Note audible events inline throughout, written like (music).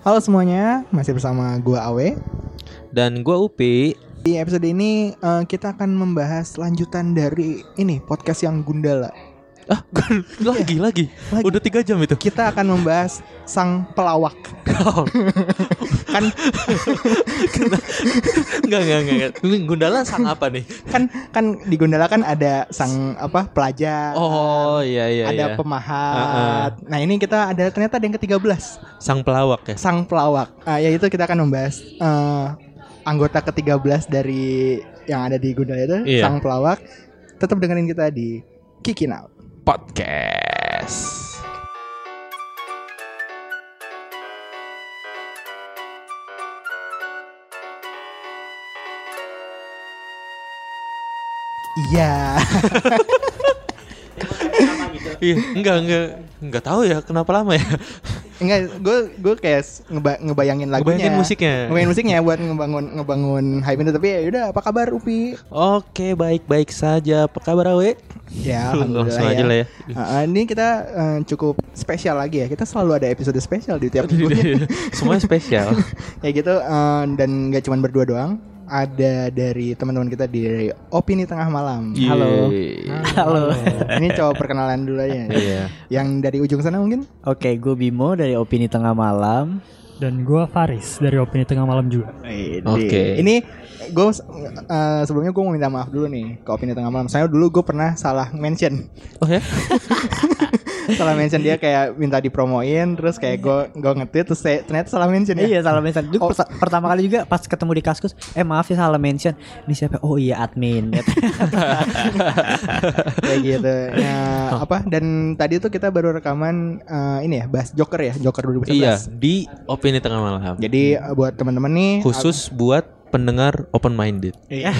Halo semuanya, masih bersama gua Awe. Dan gua Upi. Di episode ini eh, kita akan membahas lanjutan dari ini podcast yang Gundala. Ah, lagi, lagi Lagi. Udah tiga jam itu. Kita akan membahas sang pelawak. (laughs) kan Enggak, enggak, enggak. Ini Gundala sang apa nih? kan kan di Gundala kan ada sang apa pelajar. Oh, iya iya ada iya. pemahat. Nah, ini kita ada ternyata ada yang ke-13, Sang pelawak ya. sang pelawak. Ah, ya itu kita akan membahas eh, anggota ke-13 dari yang ada di Gundala itu, Iya. sang pelawak. Tetap dengerin kita di Kicking Out. Podcast. Iya. (laughs) Iya, enggak, enggak. Enggak tahu ya kenapa lama ya. Enggak, gue gue kayak ngeba- ngebayangin lagunya. Ngebayangin musiknya. Ngebayangin musiknya buat ngebangun ngebangun hype itu tapi ya udah apa kabar Upi? Oke, baik-baik saja. Apa kabar Awe? Ya, (laughs) Langsung aja lah ya. Ah, ini kita eh, cukup spesial lagi ya. Kita selalu ada episode spesial di tiap (laughs) minggu. Semuanya spesial. (laughs) ya gitu eh, dan nggak cuma berdua doang. Ada dari teman-teman kita di Opini Tengah Malam. Halo. Yeay. Halo. Ini coba perkenalan dulu aja. Iya. Yang dari ujung sana mungkin? Oke, gue Bimo dari Opini Tengah Malam. Dan gua Faris dari Opini Tengah Malam juga. Oke. Ini gue eh, sebelumnya gue mau minta maaf dulu nih ke opini tengah malam. Saya dulu gue pernah salah mention, Oh ya? (laughs) salah mention dia kayak minta dipromoin, terus kayak gue gue nge-tweet terus saya, ternyata salah mention ya. Iya salah mention. Dulu Oh. persa- pertama kali juga pas ketemu di kaskus, eh maaf ya salah mention. Ini siapa? Oh iya admin. (laughs) kayak gitu. Ya, apa? Dan tadi tuh kita baru rekaman eh, ini ya, bahas Joker ya, Joker 2011. Iya, di opini tengah malam. Jadi eh, buat teman-teman nih Khusus buat pendengar open minded. Iya.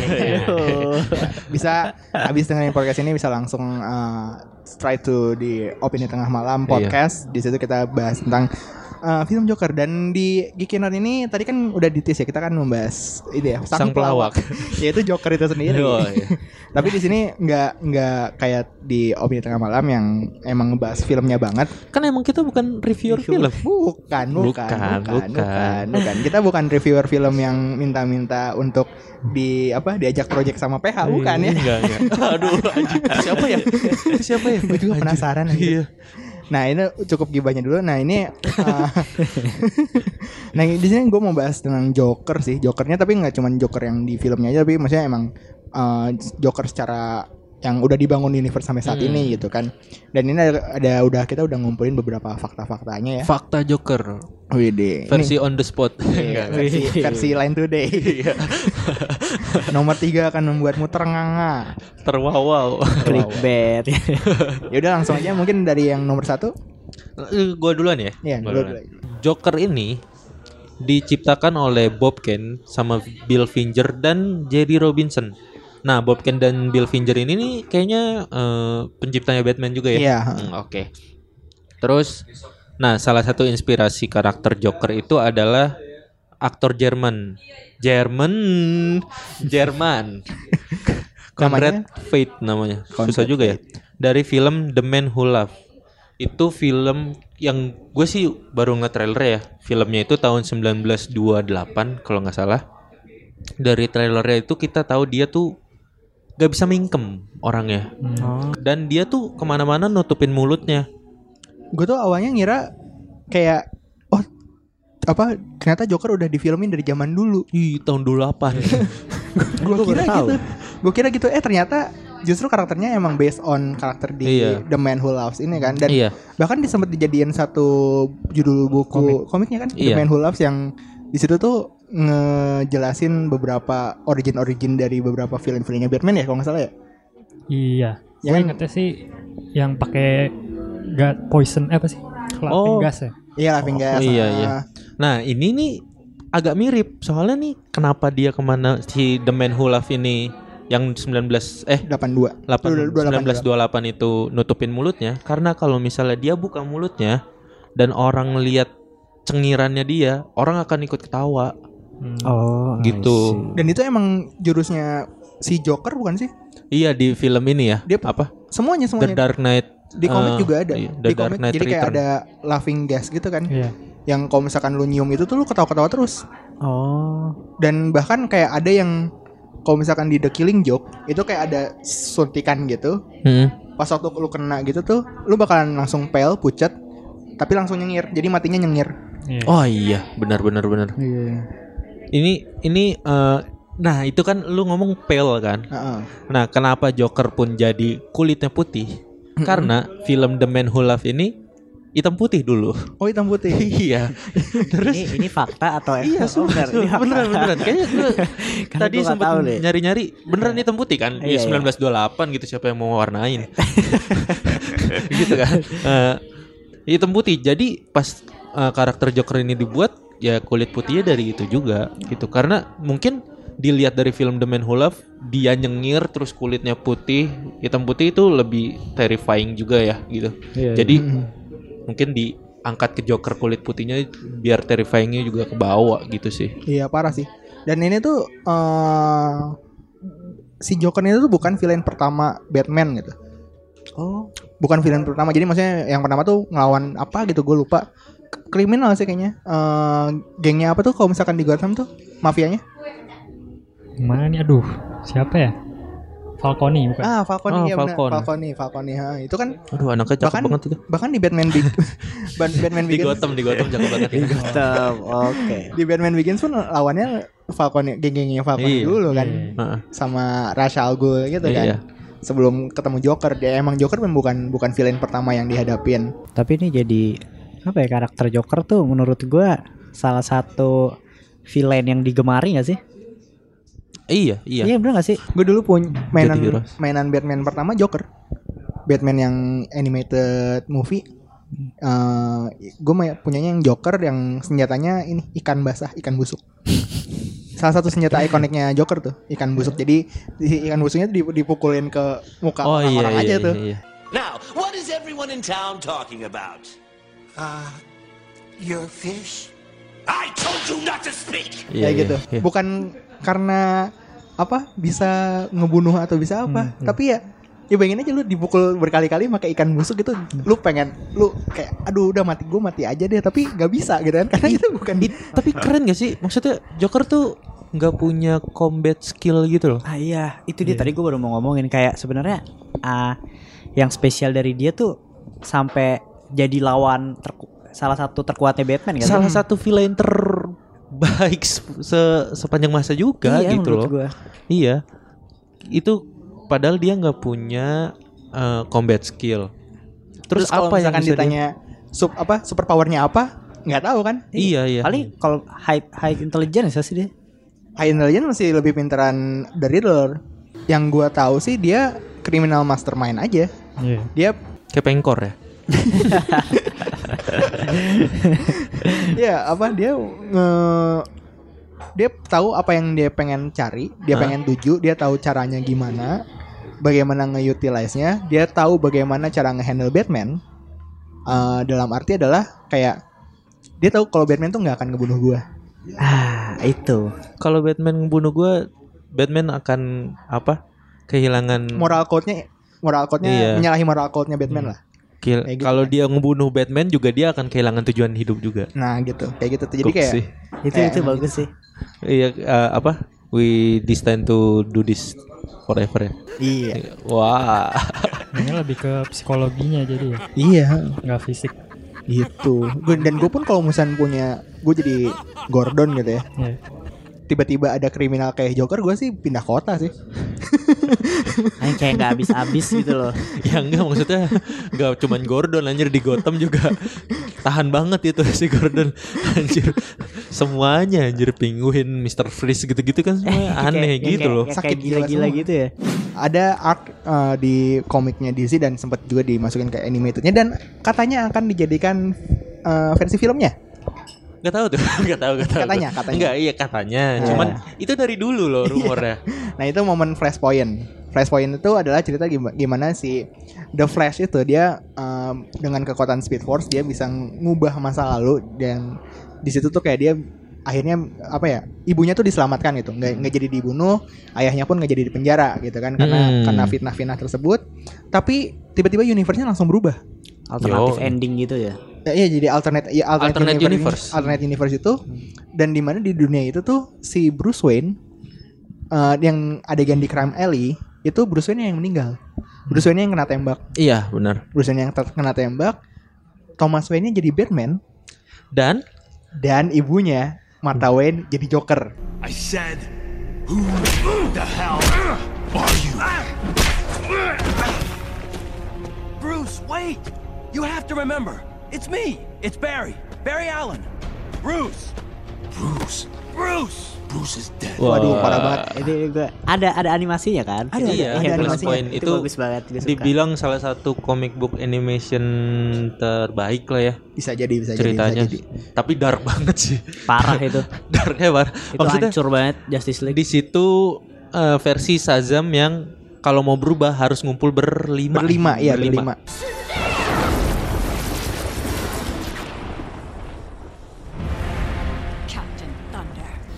(laughs) (laughs) bisa habis dengerin podcast ini bisa langsung uh, straight to di opini tengah malam Iya. podcast. Di situ kita bahas tentang uh, film Joker dan di Gikinar ini tadi kan udah ditis ya kita kan membahas ini ya Sang pelawak. (laughs) yaitu Joker itu sendiri. Oh, iya. (laughs) Tapi di sini nggak nggak kayak di opini tengah malam yang emang ngebahas filmnya banget. Kan emang kita bukan reviewer film. Bukan, bukan, bukan, Bukan, bukan, bukan. bukan. Kita bukan reviewer film yang minta-minta untuk di apa diajak project sama PH, bukan ya. Enggak, enggak. (laughs) Aduh. Itu siapa ya? Itu siapa ya? Gue juga penasaran. Iya. Nah ini cukup gibahnya dulu. Nah ini, uh, (laughs) nah di sini gue mau bahas tentang Joker sih. Jokernya tapi nggak cuma Joker yang di filmnya aja, tapi maksudnya emang uh, Joker secara yang udah dibangun universe sampai saat Hmm. ini gitu kan. Dan ini ada, ada udah kita udah ngumpulin beberapa fakta-faktanya ya. Fakta Joker Widih. ini- versi on the spot. Iya, Enggak. versi, versi line today. Iya. (laughs) Nomor tiga akan membuatmu ternganga. Terwawal. Clickbait. (laughs) Ya udah langsung aja mungkin dari yang nomor satu. Eh, Gua duluan ya. Iya, Gua dulu duluan. Joker ini diciptakan oleh Bob Kane sama Bill Finger dan Jerry Robinson. Nah, Bob Kane dan Bill Finger ini nih kayaknya eh, penciptanya Batman juga ya. Iya. Hmm, Oke. Terus, nah salah satu inspirasi karakter Joker itu adalah aktor Jerman. Jerman, Jerman. (laughs) Conrad Fate namanya. Susah juga ya. Dari film The Man Who Loved. Itu film yang gue sih baru nge-trailer ya. Filmnya itu tahun 1928 kalau nggak salah. Dari trailernya itu kita tahu dia tuh gak bisa mingkem orangnya. Dan dia tuh ke mana-mana nutupin mulutnya. Gue tuh awalnya ngira kayak oh apa ternyata Joker udah difilmin dari zaman dulu. Ih, tahun 28. (laughs) Gue kira gitu. Gue kira gitu. Eh ternyata justru karakternya emang based on karakter di Iya. The Man Who Loves ini kan. Dan iya. bahkan disempet dijadiin satu judul buku komiknya kan The Iya. Man Who Loves yang di situ tuh ngejelasin beberapa origin-origin dari beberapa film-filmnya Batman ya kalau nggak salah ya. Iya. Ya Gue kan? ingetnya sih yang pakai gas poison eh, apa sih? Laughing Oh. gas ya. Iya Laughing Gas. iya, ah. iya. Nah, ini nih agak mirip. Soalnya nih kenapa dia ke mana si The Man Who Love ini yang 19 eh 82. 8, Dua- dua- 1928 itu nutupin mulutnya karena kalau misalnya dia buka mulutnya dan orang lihat cengirannya dia, orang akan ikut ketawa Oh, I gitu. Dan itu emang jurusnya si Joker bukan sih? Iya di film ini ya. Dia- apa? Semuanya The semuanya. Dark Knight. di komik eh, juga ada. iya, The di Dark komik Knight jadi kayak Return. ada laughing gas gitu kan. Iya. yang kalau misalkan lu nyium itu tuh lu ketawa-ketawa terus Oh. dan bahkan kayak ada yang kalau misalkan di The Killing Joke itu kayak ada suntikan gitu Hmm. pas waktu lu kena gitu tuh lu bakalan langsung pale pucat tapi langsung nyengir jadi matinya nyengir Iya. Oh iya, benar benar benar. iya Ini ini eh, nah itu kan lu ngomong pale kan. Nah, kenapa Joker pun jadi kulitnya putih? Karena film The Man Who Loved ini hitam putih dulu. oh hitam putih (laughs) iya. Terus Ini ini fakta atau Iya, Oh, benar. Ini fakta. beneran beneran. Kayaknya gue (laughs) tadi sempat nyari-nyari beneran hitam putih kan di Iya, iya. 1928 gitu siapa yang mau warnain. (laughs) gitu kan. Eh, hitam putih. Jadi pas eh, karakter Joker ini dibuat ya kulit putihnya dari itu juga gitu. Karena mungkin dilihat dari film The Man Who Loved dia nyengir terus kulitnya putih, hitam putih itu lebih terrifying juga ya gitu. Iya, Jadi mungkin diangkat ke Joker kulit putihnya biar terrifyingnya juga ke bawah gitu sih. iya parah sih dan ini tuh eh si Joker ini tuh bukan villain pertama Batman gitu Oh. bukan villain pertama jadi maksudnya yang pertama tuh ngelawan apa gitu gue lupa kriminal sih kayaknya Eh gengnya apa tuh kalau misalkan di Gotham tuh mafianya Mana nih? Aduh, siapa ya? Falcone bukan? ah Falcone Oh, ya benar Falcone. Falcone Falcone ha. itu kan Aduh anaknya cakep bahkan banget itu. bahkan di Batman Big (laughs) Batman Di Begins Gotham, di Gotham cakep banget. (laughs) Tetap. Oke. di Batman Begins pun lawannya Falcone geng-gengnya Falcone Iya. dulu kan Heeh. sama Ra's al Ghul gitu kan Iya. sebelum ketemu Joker dia emang Joker bukan bukan villain pertama yang dihadapin Tapi ini jadi apa ya karakter Joker tuh menurut gua salah satu villain yang digemari gak sih? Iya, iya. Iya bener gak sih? gue dulu punya mainan mainan Batman pertama Joker Batman yang animated movie eh gue punyanya yang Joker yang senjatanya ini ikan basah ikan busuk salah satu senjata (laughs) ikoniknya Joker tuh ikan busuk jadi si ikan busuknya dip- dipukulin ke muka Oh iya, orang-orang iya, aja iya, tuh iya. Now, what is everyone in town talking about? Uh, your fish? I told you not to speak! Iya, kayak iya, gitu iya. bukan karena apa bisa ngebunuh atau bisa apa tapi ya ya bayangin aja lu dipukul berkali-kali pakai ikan busuk gitu lu pengen lu kayak aduh udah mati gue mati aja deh tapi nggak bisa gitu kan karena itu bukan It- tapi keren gak sih? Maksudnya Joker tuh nggak punya combat skill gitu loh. Ah iya, itu dia tadi gue baru mau ngomongin kayak sebenarnya ah yang spesial dari dia tuh sampai jadi lawan terku- salah satu terkuatnya Batman kan? Salah satu villain terbaik se se- sepanjang masa juga iya, gitu menurut loh. gua. Iya. Itu padahal dia nggak punya eh, combat skill. Terus, kalau apa yang bisa dia- ditanya sub apa super powernya apa nggak tahu kan Iya, iya. Paling kalau high high intelligence sih dia. High Intelligence masih lebih pinteran The Riddler yang gua tahu sih dia criminal mastermind aja Iya. dia kayak pengkor ya. Ya apa dia nge dia tahu apa yang dia pengen cari dia Hah? pengen tuju dia tahu caranya gimana bagaimana nge-utilize-nya dia tahu bagaimana cara nge-handle Batman Eh, dalam arti adalah kayak dia tahu kalau Batman tuh nggak akan ngebunuh gua Ah, itu. Kalau Batman ngebunuh gue, Batman akan apa? Kehilangan moral code-nya moral code-nya Iya. menyalahi moral code-nya Batman lah Kil- Kayak gitu kalau kan. dia ngebunuh Batman juga dia akan kehilangan tujuan hidup juga. nah gitu kayak gitu tuh jadi Gok kayak sih. Itu Kayak- itu bagus sih. Iya eh, apa? We destined to do this forever ya. iya Wah. Ini lebih ke psikologinya jadi ya, iya nggak fisik. gitu Gua- dan gue pun kalau misalnya punya gue jadi Gordon gitu ya Iya. Tiba-tiba ada kriminal kayak Joker gue sih pindah kota sih (laughs) Yang kayak nggak habis-habis gitu loh. (laughs) ya enggak maksudnya enggak cuman Gordon anjir di Gotham juga tahan banget itu si Gordon (laughs) anjir semuanya anjir penguin Mr. Freeze gitu-gitu kan Yang aneh kayak- gitu kayak- loh Sakit kayak jiwa gila-gila semua. gitu ya. ada arc uh, di komiknya DC dan sempat juga dimasukin ke animatednya dan katanya akan dijadikan uh, versi filmnya Gak tahu tuh, (laughs) gak tahu, gak tahu. Katanya, tuh. katanya. Enggak, iya katanya. Iya. Cuman itu dari dulu loh (laughs) rumornya. nah itu momen Flashpoint Flashpoint itu adalah cerita gimana, si The Flash itu dia um, dengan kekuatan Speed Force dia bisa ngubah masa lalu dan di situ tuh kayak dia akhirnya apa ya ibunya tuh diselamatkan gitu nggak nggak jadi dibunuh ayahnya pun nggak jadi dipenjara gitu kan karena Hmm. karena fitnah-fitnah tersebut tapi tiba-tiba universe-nya langsung berubah Alternatif Yo. ending gitu ya. Ya, iya jadi alternate ya alternate, Alternate universe, universe. alternate universe itu dan di mana di dunia itu tuh si Bruce Wayne eh, yang adegan di Crime Alley itu Bruce Wayne yang meninggal. Bruce Wayne yang kena tembak. Iya, benar. Bruce Wayne yang kena tembak. Thomas Wayne jadi Batman Dan dan ibunya Martha Wayne jadi Joker. I said, who the hell are you? Bruce, wait! You have to remember, it's me. It's Barry. Barry Allen. Bruce. Bruce. Bruce. Bruce is dead. Waduh, parah banget. Ini gua ada ada animasinya kan? Ada, ada, Iya, ada Yang animasinya. Flashpoint itu, itu bagus banget suka. dibilang salah satu comic book animation terbaik lah ya Bisa jadi, bisa ceritanya. jadi, bisa jadi. Tapi dark banget sih. parah itu. (laughs) Darknya parah. itu Maksudnya hancur banget Justice League. di situ eh, versi Shazam yang kalau mau berubah harus ngumpul berlima. Berlima, iya berlima. Captain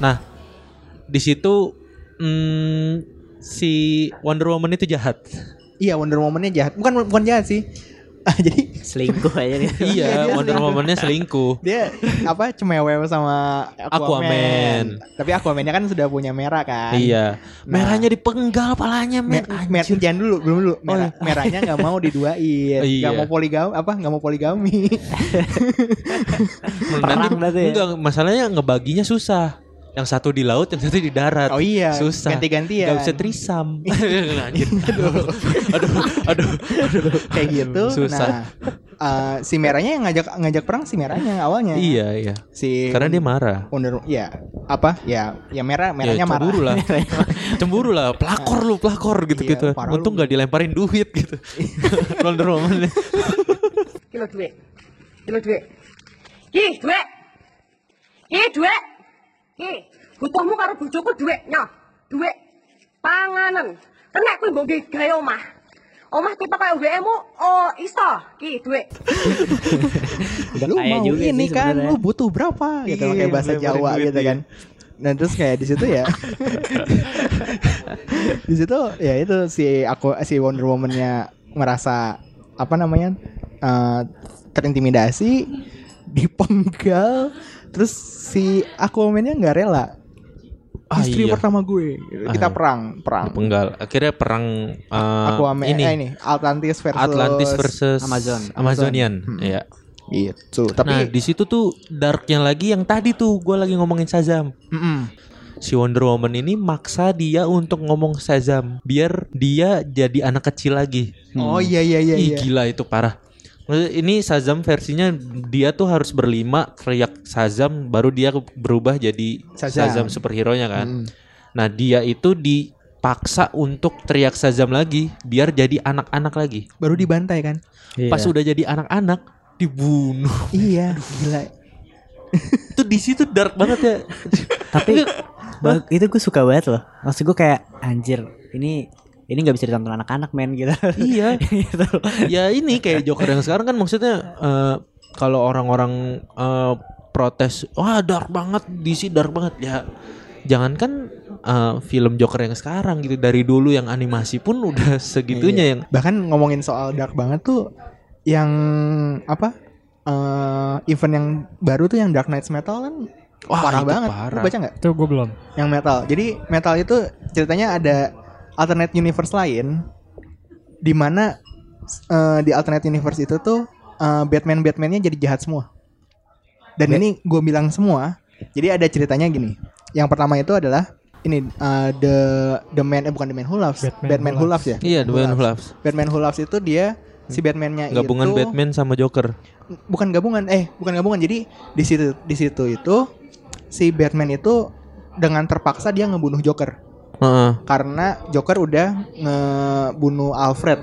Nah, di situ mm, si Wonder Woman itu jahat. Iya Wonder Woman-nya jahat. Bukan bukan jahat sih. Ah, jadi Selingkuh aja nih. (laughs) iya, dia Wonder. Woman-nya selingkuh. dia apa cemewew sama Aquaman. Aquaman. Tapi Aquaman-nya kan sudah punya merah kan. Iya. Nah. Merahnya dipenggal palanya, Me- men. mer- jangan dulu, belum dulu. Merah, iya. merahnya nggak mau diduain, (laughs) Iya. nggak mau poligami, apa nggak mau poligami. Perang Nanti- berarti ya? Enggak, masalahnya ngebaginya susah. Yang satu di laut, yang satu di darat. Oh iya, susah. ganti-gantian. Gak bisa trisam. (laughs) Aduh, aduh, aduh, aduh. Kayak gitu. Susah. Nah, eh, si merahnya yang ngajak ngajak perang si merahnya awalnya. Iya, iya. Si Karena dia marah. Wonder, ya apa? Ya, ya merah, merahnya ya, marah. cemburu lah. (laughs) cemburu lah. Pelakor lu, pelakor gitu-gitu. Iya, parah Untung lu. gak dilemparin duit gitu. (laughs) Wonder Woman. Kilo duit. Kilo duit. Ki, duit. Ki, duit. Ki, butuhmu karo bojoku duitnya. Duit. Panganan. Kena kuwi mbok nggih gawe omah. Omah tipe kaya WM-mu, oh iso. Ki, duit. (laughs) lu mau juga ini kan lu butuh berapa gitu Iya, kayak bahasa Jawa gitu iya. kan nah terus kayak di situ ya (laughs) di situ ya itu si aku si Wonder Woman-nya merasa apa namanya eh, terintimidasi dipenggal terus si Aquaman-nya nggak rela Ah, istri iya. pertama gue kita Ah, perang perang Penggal. Akhirnya perang eh, Aquaman ini, eh, ini Atlantis versus Atlantis versus Amazon. Amazonian. Hmm. Iya. gitu Nah, tapi di situ tuh darknya lagi yang tadi tuh gue lagi ngomongin Shazam. mm-mm. Si Wonder Woman ini maksa dia untuk ngomong Shazam biar dia jadi anak kecil lagi. oh iya iya iya, iya. Ih gila itu parah. Maksudnya Ini Shazam versinya dia tuh harus berlima teriak Shazam baru dia berubah jadi Shazam. Shazam, superhero-nya kan. Mm. Nah, dia itu dipaksa untuk teriak Shazam lagi biar jadi anak-anak lagi. baru dibantai kan Iya. Pas udah jadi anak-anak dibunuh. iya gila itu di situ dark banget ya. Tapi itu gue suka banget loh. Maksud gue kayak anjir ini ini nggak bisa ditonton anak-anak men gitu. Iya. (laughs) gitu. ya ini kayak Joker yang sekarang kan maksudnya eh, kalau orang-orang eh, protes, wah dark banget, DC dark banget ya. Jangankan eh, film Joker yang sekarang gitu dari dulu yang animasi pun udah segitunya yang bahkan ngomongin soal dark banget tuh yang apa eh event yang baru tuh yang Dark Knights Metal kan Wah, parah banget parah. Lu baca nggak Itu gue belum. yang metal jadi metal itu ceritanya ada alternate universe lain di mana eh, di alternate universe itu tuh Batman Batmannya jadi jahat semua. Dan ini gue bilang semua jadi ada ceritanya gini. Yang pertama itu adalah ini eh, the the man eh bukan the man who loves Batman Batman, Who who loves. Ya? Iya, The Man Who Loves. Batman Who Loves itu dia si Batman-nya gabungan itu Batman sama Joker. bukan gabungan eh bukan gabungan. Jadi di situ di situ itu si Batman itu dengan terpaksa dia ngebunuh Joker Heeh. karena Joker udah ngebunuh Alfred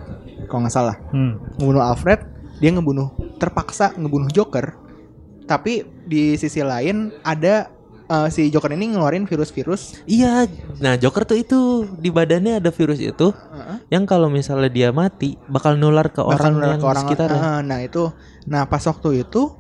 kalau nggak salah Hmm. ngebunuh Alfred dia ngebunuh terpaksa ngebunuh Joker tapi di sisi lain ada eh, si Joker ini ngeluarin virus-virus Iya, nah Joker tuh itu di badannya ada virus itu yang kalau misalnya dia mati bakal nular ke bakal orang nular yang ke orang di sekitarnya. Eh, nah itu nah pas waktu itu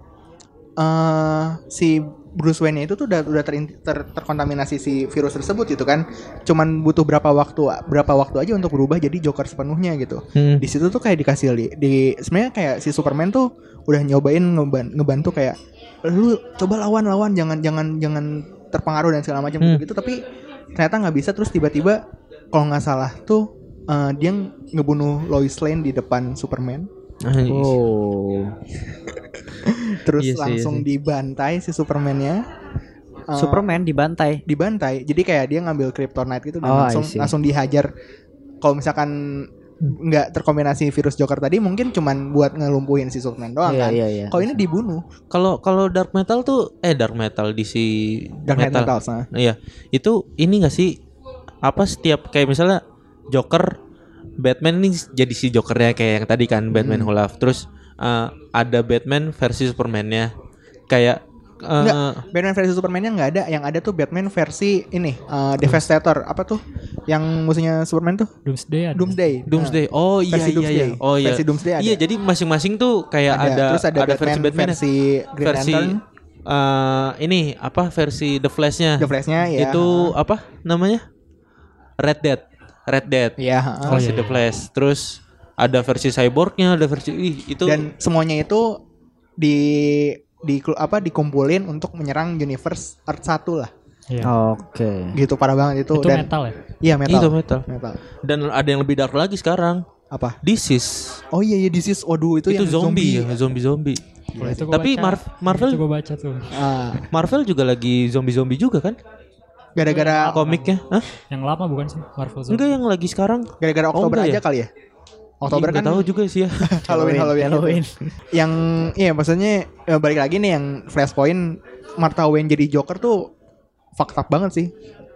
eh si Bruce Wayne itu tuh udah udah terin- ter- terkontaminasi si virus tersebut gitu kan. Cuman butuh berapa waktu berapa waktu aja untuk berubah jadi Joker sepenuhnya gitu. Hmm. Di situ tuh kayak dikasih di, di sebenarnya kayak si Superman tuh udah nyobain ngeban- ngebantu kayak lu coba lawan lawan jangan jangan jangan terpengaruh dan segala macam Hmm. gitu tapi ternyata nggak bisa terus tiba-tiba kalau nggak salah tuh eh, dia ngebunuh Lois Lane di depan Superman Oh. Terus Iya sih, iya langsung sih. dibantai si Superman-nya Eh, Superman dibantai. dibantai jadi kayak dia ngambil kryptonite gitu dan Oh, langsung langsung dihajar kalau misalkan nggak terkombinasi virus Joker tadi mungkin cuman buat ngelumpuhin si Superman doang Iya kan iya iya. kalau ini dibunuh Kalau kalau dark metal tuh eh dark metal di si Dark Knight Metals, nah. Iya. Itu ini gak sih apa setiap kayak misalnya Joker Batman ini jadi si Jokernya kayak yang tadi kan Batman Who Laughs. Terus eh, ada Batman versi Superman-nya. Kayak eh, Enggak, Batman versi Superman-nya nggak ada. Yang ada tuh Batman versi ini eh, Devastator. Apa tuh? Yang musuhnya Superman tuh? Doomsday ada. Doomsday. Doomsday. Oh iya versi iya iya. Doomsday. Oh iya. Versi Doomsday ada. Iya, jadi masing-masing tuh kayak Nah, ada terus ada, Batman, versi Batman versi Green versi Lantern, eh, ini apa versi The Flash-nya. The Flash-nya ya. Itu apa namanya? Red Dead. Red Dead. Iya, heeh. versi The Flash. Terus ada versi cyborgnya, ada versi ih, itu dan semuanya itu di di apa dikumpulin untuk menyerang universe Earth 1 lah. Iya. Oke. Gitu parah banget itu, Itu dan metal ya? Iya, metal. itu metal. Metal. Dan ada yang lebih dark lagi sekarang. Apa? This is Oh iya iya this is waduh itu, itu, yang zombie, ya, zombie zombie. Itu Tapi baca. Mar- Marvel Itu gua baca tuh. Ah, Marvel juga lagi zombie-zombie juga kan? gara-gara Komiknya? Hah? Yang lama bukan sih Marvel Zombie? Enggak yang lagi sekarang. gara-gara Oh, Oktober enggak aja ya? kali ya. Oktober kan tahu juga sih ya. (laughs) Halloween Halloween. Halloween. Yang iya maksudnya eh, balik lagi nih yang Flashpoint Martha Wayne jadi Joker tuh fucked up banget sih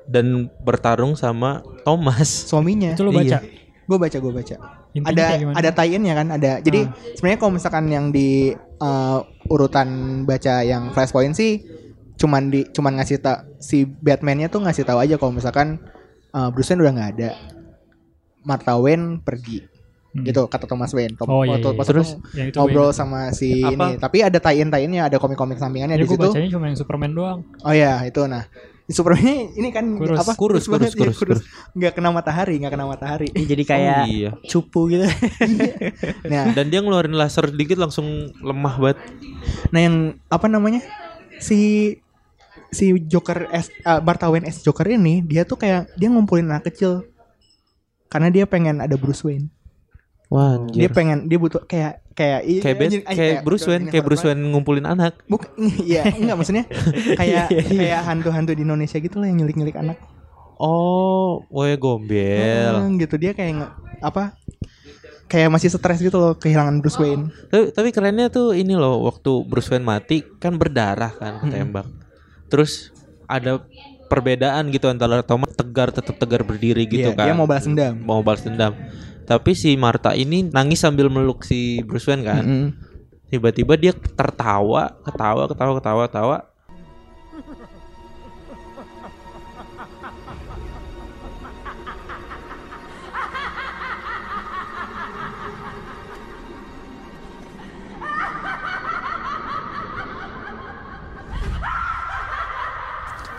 Dan bertarung sama Thomas. suaminya. Itu lo baca? Iya. Gue baca gue baca. Intinya ada ada tie-in-nya kan ada. Jadi Ah. sebenarnya kalau misalkan yang di eh, urutan baca yang Flashpoint sih cuman di cuman ngasih tak si Batman-nya tuh ngasih tahu aja kalau misalkan eh, Bruce Wayne udah nggak ada. Martha Wayne pergi. Hmm. Gitu kata Thomas Wayne. Tom, Oh, iya, iya. pas Terus itu Yang itu ngobrol sama si Apa? ini. Tapi ada tie-in tie-innya, ada komik-komik sampingannya Ya di gue situ. bacanya cuma yang Superman doang. Oh ya itu nah. Superman ini kan Kurus. apa Kurus, banget kurus, ya, kurus, nggak kena matahari nggak kena matahari jadi kayak Oh, iya. cupu gitu. (laughs) nah Dan dia ngeluarin laser dikit langsung lemah banget. Nah yang apa namanya si si Joker S uh, Martha Wayne S Joker ini dia tuh kayak dia ngumpulin anak kecil karena dia pengen ada Bruce Wayne. Wah, Dia pengen dia butuh kayak kayak iya, kayak anjing, kayak Bruce Wayne, kayak Bruce. Wayne ngumpulin anak. Buk, (laughs) iya enggak maksudnya (laughs) kayak kayak hantu-hantu di Indonesia gitu lah yang nyulik-nyulik anak. Oh, woy gombel. Hmm, gitu dia kayak apa? Kayak masih stres gitu loh kehilangan Bruce Wayne. Tapi, tapi kerennya tuh ini loh waktu Bruce Wayne mati kan berdarah kan ketembak. Terus ada perbedaan gitu antara Thomas tegar tetap tegar berdiri gitu Iya, kan. dia mau balas dendam. Mau balas dendam. Tapi si Martha ini nangis sambil meluk si Bruce Wayne kan. Mm-mm. Tiba-tiba dia tertawa, ketawa, ketawa, ketawa, ketawa.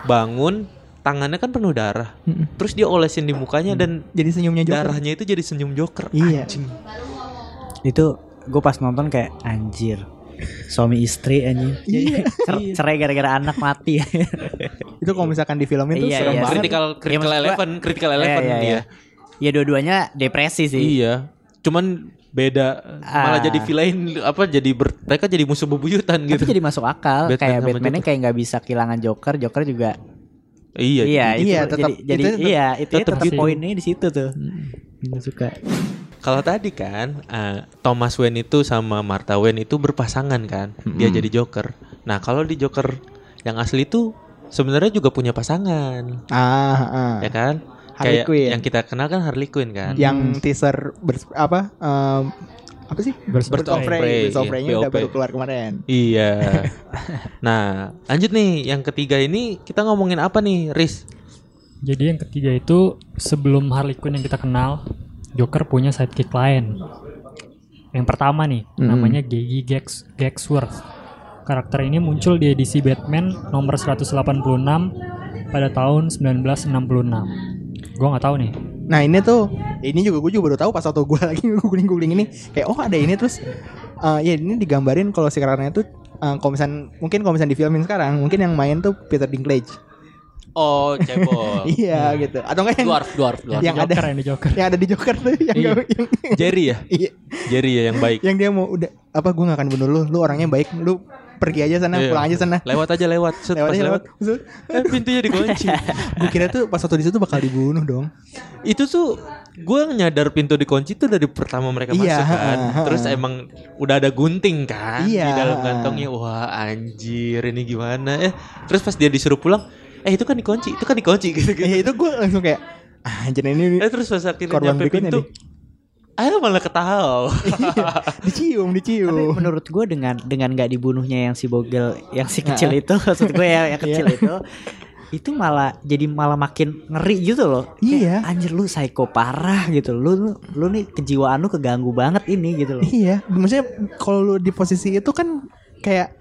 Bangun, tangannya kan penuh darah. Terus dia olesin di mukanya dan Jadi senyumnya Joker. darahnya itu jadi senyum Joker. Iya. Anjing. Itu gue pas nonton kayak anjir. Suami istri anjing. Iya. Cer- cerai gara-gara anak mati. (laughs) Itu kalau misalkan di film itu Iya, serem iya. banget. Critical Iya, critical gua- eleven, critical eleven Iya, iya, dia. iya. Ya dua-duanya depresi sih. Iya. Cuman beda malah Ah. jadi villain apa jadi ber- mereka jadi musuh bebuyutan Tapi gitu. jadi masuk akal Batman kayak Batman-nya kayak nggak bisa kehilangan Joker, Joker juga Iya. iya, jadi- itu Iya, jadi tetap- jadi itu tetap- iya itu tetap tetap gitu. poinnya di situ tuh. Gue suka. Kalau tadi kan eh, Thomas Wayne itu sama Martha Wayne itu berpasangan kan. Dia jadi Joker. Nah, kalau di Joker yang asli itu sebenarnya juga punya pasangan, Ah, ah. ya kan? Harley Kayak Quinn. yang kita kenal kan Harley Quinn kan. yang teaser bers- apa em, apa sih Birds Birds of Prey Prey, Birds of iya, Prey-nya udah baru keluar kemarin Iya. (laughs) nah, lanjut nih yang ketiga ini kita ngomongin apa nih, Riz? Jadi yang ketiga itu sebelum Harley Quinn yang kita kenal, Joker punya sidekick lain. Yang pertama nih, namanya Gigi Gax Gaxworth. Karakter ini muncul di edisi Batman nomor 186 pada tahun 1966. Gua nggak tahu nih. Nah ini tuh ini juga gue juga baru tahu pas waktu gue (laughs) lagi googling googling ini kayak oh ada ini terus eh, ya ini digambarin kalau si karakternya tuh eh, kalau misalnya mungkin kalau misalnya di filmin sekarang mungkin yang main tuh Peter Dinklage Oh, cebol. (laughs) iya gitu atau enggak yang dwarf, dwarf, dwarf. yang ada Joker yang di Joker. yang ada di Joker tuh yang Iya. yang, Jerry ya? (laughs) iya Jerry ya yang baik. yang dia mau udah apa gue gak akan bunuh lu lu orangnya baik lu pergi aja sana Iya. pulang aja sana Lewat aja lewat. Set, lewat pas aja lewat. lewat Eh, pintunya dikunci. (laughs) gue kira tuh pas waktu di situ bakal dibunuh dong itu tuh gue nyadar pintu dikunci tuh dari pertama mereka Iya, masuk kan. ha, ha. Terus emang udah ada gunting kan Iya, di dalam kantongnya. Wah anjir ini gimana? Eh terus pas dia disuruh pulang, eh itu kan dikunci, itu kan dikunci (laughs) gitu gitu. ya itu gue langsung kayak ah, anjir ini Eh terus pas akhirnya nyampe pintu, nih. Ayo malah ketawa. dicium dicium Tapi menurut gue dengan dengan nggak dibunuhnya yang si bogel yang si kecil itu (laughs) maksud gue ya yang kecil Iya. itu itu malah jadi malah makin ngeri gitu loh. Kayak, Iya. anjir lu psycho parah gitu. Lu lu, lu nih kejiwaan lu keganggu banget ini gitu loh. Iya, maksudnya kalau lu di posisi itu kan kayak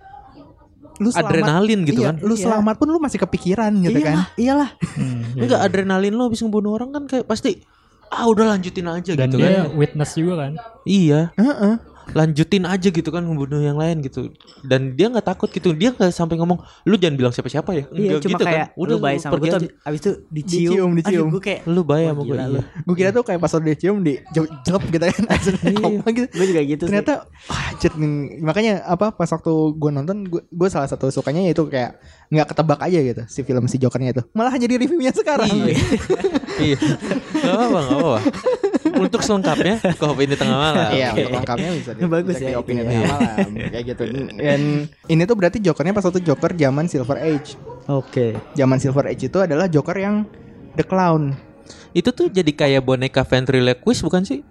lu selamat, Adrenalin gitu iya, kan. Lu Iya. selamat pun lu masih kepikiran gitu kan. iyalah, iyalah. Hmm, iya, Enggak iya. adrenalin lo habis ngebunuh orang kan kayak pasti ah udah lanjutin aja Dan gitu dia kan. witness juga kan. Iya. Heeh. Lanjutin aja gitu kan membunuh yang lain gitu dan dia nggak takut gitu dia nggak sampai ngomong lu jangan bilang siapa-siapa ya Iya, cuma gitu kayak kan lu baik sama gue tuh aja. abis itu dicium, Dicium, dicium. Aduh, gue kayak lu bayar sama gue iya. lu. Gue kira tuh kayak pas udah dicium di jel- jelek gitu kan. Apa gitu. gue juga gitu Ternyata nih. makanya apa pas waktu gue nonton gue gue salah satu sukanya yaitu kayak nggak ketebak aja gitu si film si Jokernya itu. Malah jadi reviewnya sekarang. iya iya nggak apa nggak apa untuk selengkapnya ke ini tengah malam Iya, untuk lengkapnya bisa di, Bagus cek di ya. opini Iya. tengah malam kayak gitu. Dan ini tuh berarti Jokernya pas waktu Joker zaman Silver Age. Oke. Zaman Silver Age itu adalah Joker yang The Clown. itu tuh jadi kayak boneka ventriloquist bukan sih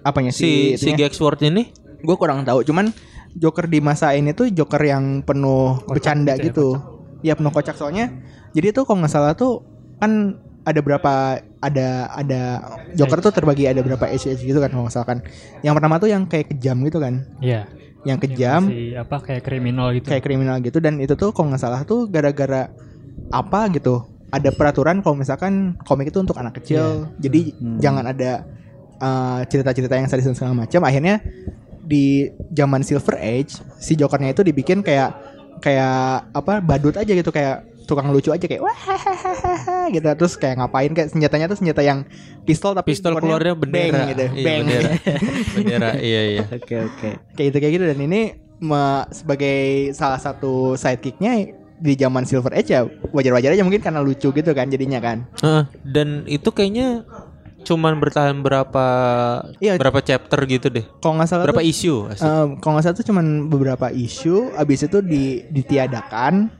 Apanya si si si Gexword ini Gue kurang tahu, cuman Joker di masa ini tuh Joker yang penuh bercanda gitu gitu. ya, Ya penuh kocak soalnya. Jadi tuh kalau nggak salah tuh kan ada berapa ada ada Joker tuh terbagi ada berapa age age gitu kan kalau nggak salah kan. Yang pertama tuh yang kayak kejam gitu kan. Iya. Yang kejam Si apa kayak kriminal gitu. kayak kriminal gitu dan itu tuh kalau nggak salah tuh gara-gara apa gitu. Ada peraturan kalau misalkan komik itu untuk anak kecil. Jadi jangan ada uh, cerita-cerita yang sadis dan segala macam. Akhirnya di zaman Silver Age si Jokernya itu dibikin kayak kayak apa badut aja gitu kayak tukang lucu aja kayak wah gitu. Terus kayak ngapain kayak senjatanya tuh senjata yang pistol tapi pistol keluarnya bendera. bang gitu. Iya, bang bendera. (laughs) Bendera iya iya. Oke oke. kayak gitu kayak gitu. Dan ini me- sebagai salah satu sidekicknya di zaman Silver Age ya wajar-wajar aja mungkin karena lucu gitu kan jadinya kan. Heeh, dan itu kayaknya cuman bertahan berapa Iya. berapa chapter gitu deh. Kalau nggak salah berapa tuh, isu asik. eh, kalau nggak salah tuh cuman beberapa isu abis itu di ditiadakan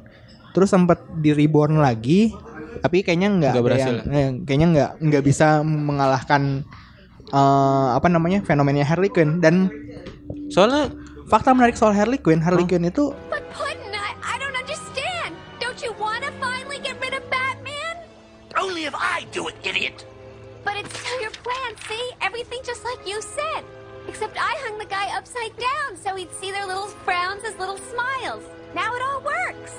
terus sempat di reborn lagi tapi kayaknya nggak berhasil. yang eh, kayaknya nggak nggak bisa mengalahkan eh, apa namanya fenomenanya Harley Quinn dan soalnya fakta menarik soal Harley Quinn Harley Quinn itu But Puddin', I, I don't understand. Don't you want to finally get rid of Batman? Only if I do it, idiot. But it's still your plan, see? Everything just like you said. Except I hung the guy upside down so he'd see their little frowns as little smiles. Now it all works.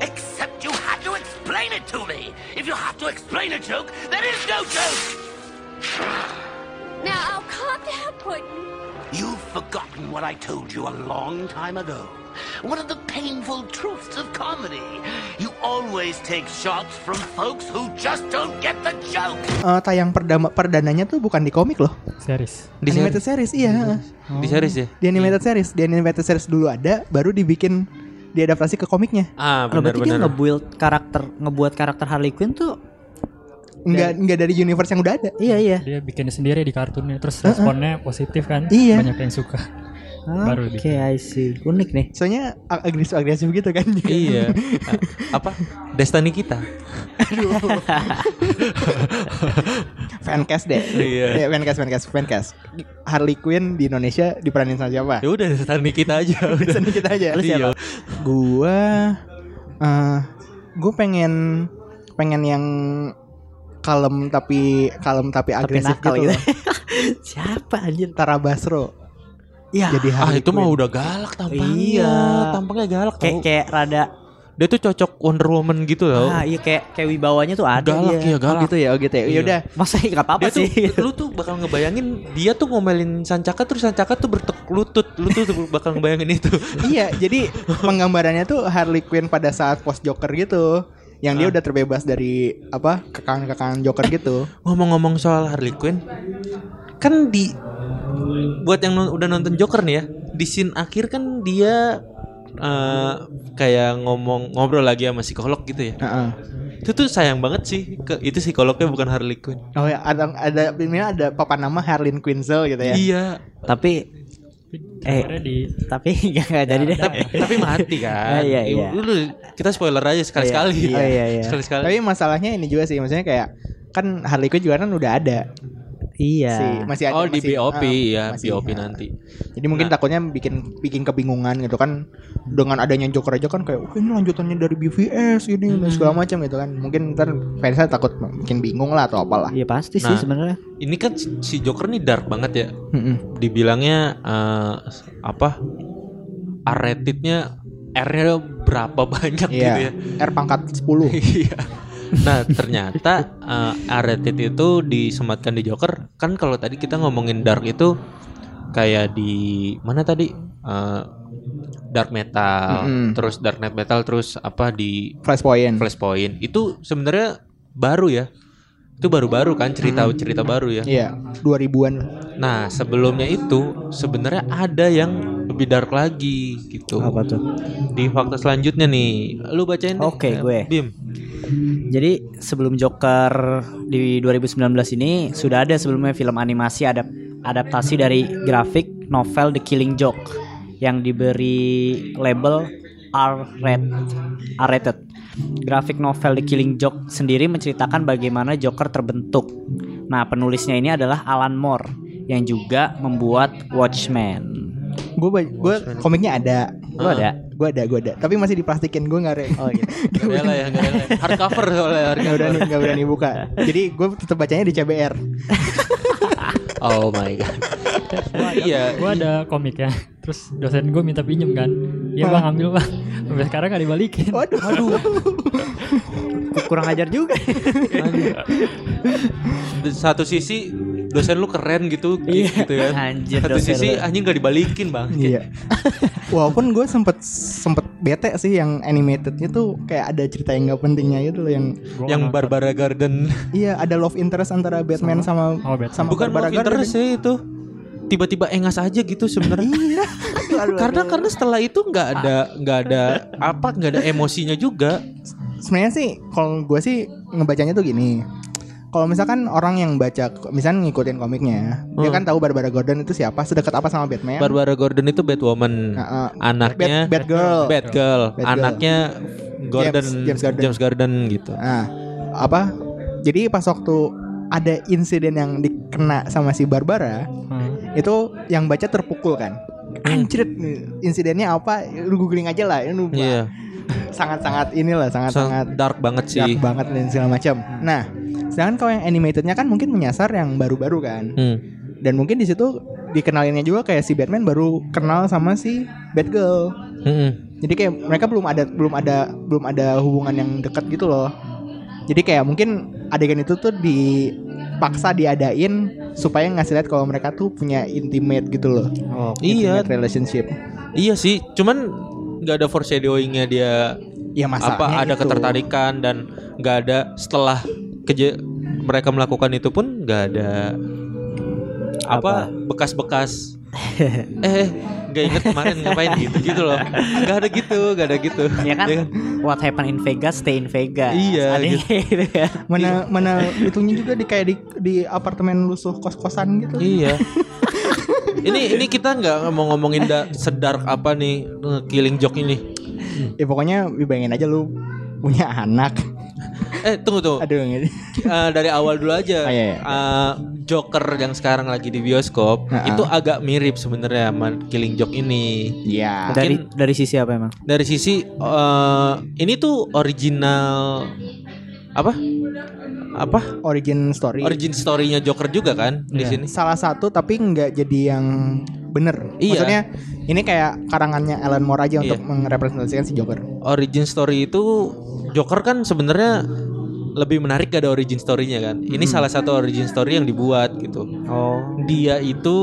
Except you had to explain it to me. If you have to explain a joke, there is no joke. Now, oh, calm down, Puddin'. You've forgotten what I told you a long time ago. One of the painful truths of comedy. You always take shots from folks who just don't get the joke. eh, tayang perdama perdananya tuh bukan di komik loh Series. di animated series, series iya di series ya di animated series di animated series dulu ada baru dibikin diadaptasi ke komiknya ah Kalau berarti dia nge-build karakter ngebuat karakter Harley Quinn tuh nggak nggak dari universe yang udah ada iya iya. Dia bikin sendiri di kartunnya terus responnya positif kan. Iya. Banyak yang suka. Baru Oke, I see. Unik nih. soalnya ag- agresif agresif gitu kan (laughs) iya A- apa Destiny kita (laughs) fancast deh Iya. Ya, fancast fancast fancast Harley Quinn di Indonesia diperanin sama siapa ya udah Destiny kita aja (laughs) Seni kita aja Lu siapa? gua eh gue pengen pengen yang kalem tapi kalem tapi Tapi agresif nakal gitu, gitu. loh. Siapa anjir? Tara Basro Iya. jadi Ah Harley itu mah udah galak tampangnya. Iya. Tampangnya galak Kayak kayak rada Dia tuh cocok Wonder Woman gitu tau. ah iya kayak kayak wibawanya tuh ada galak dia. ya galak. Oh gitu ya, oh gitu ya. Ya udah. Masa nggak apa-apa Dia tuh, sih. lu tuh bakal ngebayangin dia tuh ngomelin Sancaka terus Sancaka tuh bertek lutut, lu tuh (laughs) bakal ngebayangin itu. iya, jadi penggambarannya tuh Harley Quinn pada saat post Joker gitu. Yang dia udah terbebas dari apa kekangan-kekangan Joker gitu. Ngomong-ngomong soal Harley Quinn, kan di buat yang non- udah nonton Joker nih ya, di scene akhir kan dia eh, kayak ngomong ngobrol lagi sama psikolog gitu ya. Heeh. Itu tuh sayang banget sih, ke, itu psikolognya bukan Harley Quinn. Oh ya, ada ada filmnya ada papan nama Harley Quinzel gitu ya. Iya, Tapi eh di tapi (laughs) nggak jadi deh. tapi, tapi mati kan. Ah, iya, iya. Lu- kita spoiler aja sekali-sekali. Iya, iya, iya. (laughs) Sekali-sekali. Tapi masalahnya ini juga sih, maksudnya kayak kan Harley Quinn juga kan udah ada. Iya. Si, masih ada Oh di masih- BOP ah, ya, masih, BOP ah. nanti. Jadi mungkin Nah. takutnya bikin bikin kebingungan gitu kan dengan adanya Joker aja kan kayak oh, ini lanjutannya dari BVS ini dan segala Hmm. macam gitu kan. Mungkin ntar fansnya takut bikin bingung lah atau apalah. Iya pasti sih Nah. sebenarnya. Ini kan si Joker nih dark banget ya. Dibilangnya eh, apa? R ratednya R-nya berapa (laughs) banyak gitu ya. Iya. R pangkat 10. (laughs) Iya. Nah ternyata eh, R rated itu disematkan di Joker kan kalau tadi kita ngomongin dark itu kayak di mana tadi Eh, dark metal, Mm-mm. terus dark net metal, terus apa di Flashpoint. Flashpoint itu sebenarnya baru ya. Itu baru-baru kan cerita-cerita baru ya. Iya, 2000-an. Nah, sebelumnya itu sebenarnya ada yang lebih dark lagi gitu. Apa tuh? Di fakta selanjutnya nih, lu bacain deh. Oke, Eh, gue. Bim. Jadi sebelum Joker di 2019 ini sudah ada sebelumnya film animasi adap adaptasi dari grafik novel The Killing Joke yang diberi label R-rated. R-rated. Grafik novel The Killing Joke sendiri menceritakan bagaimana Joker terbentuk. Nah, penulisnya ini adalah Alan Moore yang juga membuat Watchmen. Gue gue komiknya ada. Lu ada? Gue ada, gue ada. Tapi masih diplastikin gue nggak re. Oh gitu. (laughs) Gak rela ya, gak rela. Hardcover soalnya Gak hardcover. berani, gak berani buka. Jadi gue tetap bacanya di CBR. (laughs) Oh my god. Iya. gue ada komik ya terus dosen gue minta pinjem kan iya bang ambil bang sampai sekarang gak dibalikin Waduh, aduh. Kurang ajar juga. Di satu sisi dosen lu keren gitu Iya, gitu ya. anjir, Satu sisi lu. anjing gak dibalikin, Bang. Iya. (laughs) Walaupun gue sempet sempet bete sih yang animatednya tuh kayak ada cerita yang nggak pentingnya gitu loh yang Gua Yang. Barbara Garden. iya ada love interest antara Batman sama Oh, Batman. sama Bukan Barbara love interest Gordon. sih itu. Tiba-tiba engas aja gitu sebenarnya. (laughs) Iya. Karena aduh. karena setelah itu nggak ada nggak ada apa nggak ada emosinya juga. sebenarnya sih kalau gue sih ngebacanya tuh gini. Kalau misalkan orang yang baca, misalnya ngikutin komiknya, dia Hmm. kan tahu Barbara Gordon itu siapa, sedekat apa sama Batman. Barbara Gordon itu Batwoman. Nah, eh, Anaknya Bat- Batgirl. Batgirl. Batgirl. Anaknya Gordon James- James Gordon. gitu. Nah, apa? Jadi pas waktu ada insiden yang dikena sama si Barbara, Hmm. Itu yang baca terpukul kan. Anjir, insidennya apa? Lu googling aja lah. Ini Iya. sangat-sangat inilah, sangat-sangat Sangat dark banget sih. dark banget dan segala macam. Nah, sedangkan kalau yang animatednya kan mungkin menyasar yang baru-baru kan. Hmm. Dan mungkin di situ dikenalinnya juga kayak si Batman baru kenal sama si Batgirl. Mm-mm. Jadi kayak mereka belum ada belum ada belum ada hubungan yang dekat gitu loh. Jadi kayak mungkin adegan itu tuh dipaksa diadain supaya ngasih lihat kalau mereka tuh punya intimate gitu loh. Oh, Iya, Intimate relationship. iya sih. Cuman nggak ada foreshadowingnya dia Ya masalahnya apa ada itu. ketertarikan dan nggak ada setelah keje mereka melakukan itu pun nggak ada apa bekas-bekas (laughs) eh nggak inget kemarin ngapain gitu gitu loh nggak ada gitu nggak ada gitu Ya kan? Ya What happened in Vegas, stay in Vegas. Iya, Ada (laughs) gitu ya. Mana mana itunya juga di kayak di di apartemen lusuh kos-kosan gitu. iya (laughs) ini ini kita nggak mau ngomongin da, sedark apa nih killing joke ini Ya pokoknya bayangin aja lu punya anak. eh tunggu tuh Aduh. Eh, dari awal dulu aja Oh, iya, iya. Eh, Joker yang sekarang lagi di bioskop Heeh. itu agak mirip sebenarnya sama Killing Joke ini Ya. Dari Mungkin- dari sisi apa emang? dari sisi eh, ini tuh original apa? Apa? origin story. Origin story-nya Joker juga kan di Iya. sini. Salah satu tapi nggak jadi yang bener. Iya. Maksudnya ini kayak karangannya Alan Moore aja untuk Iya. merepresentasikan si Joker. Origin story itu Joker kan sebenarnya lebih menarik gak ada origin story-nya kan. Ini Hmm. salah satu origin story yang dibuat gitu. Oh. Dia itu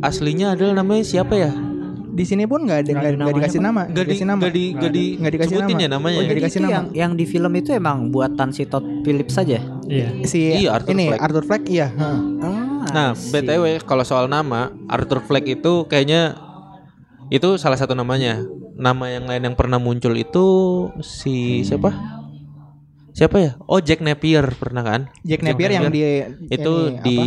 aslinya adalah namanya siapa ya? Di sini pun nggak ada nggak nggak dikasih nama, Gak di, dikasih nama. gak di, gak di, Nggak dikasih sebutin nama. ya namanya. Oh, ya? jadi- dikasih nama. yang yang di film itu emang buatan si Todd Phillips saja. Iya. si Iya, Arthur ini Fleck. Arthur Fleck iya. heeh. Ah, Nah, btw kalau soal nama Arthur Fleck itu kayaknya itu salah satu namanya. Nama yang lain yang pernah muncul itu si siapa? Siapa ya? Oh Jack Napier pernah kan? Jack Napier yang di itu ini, di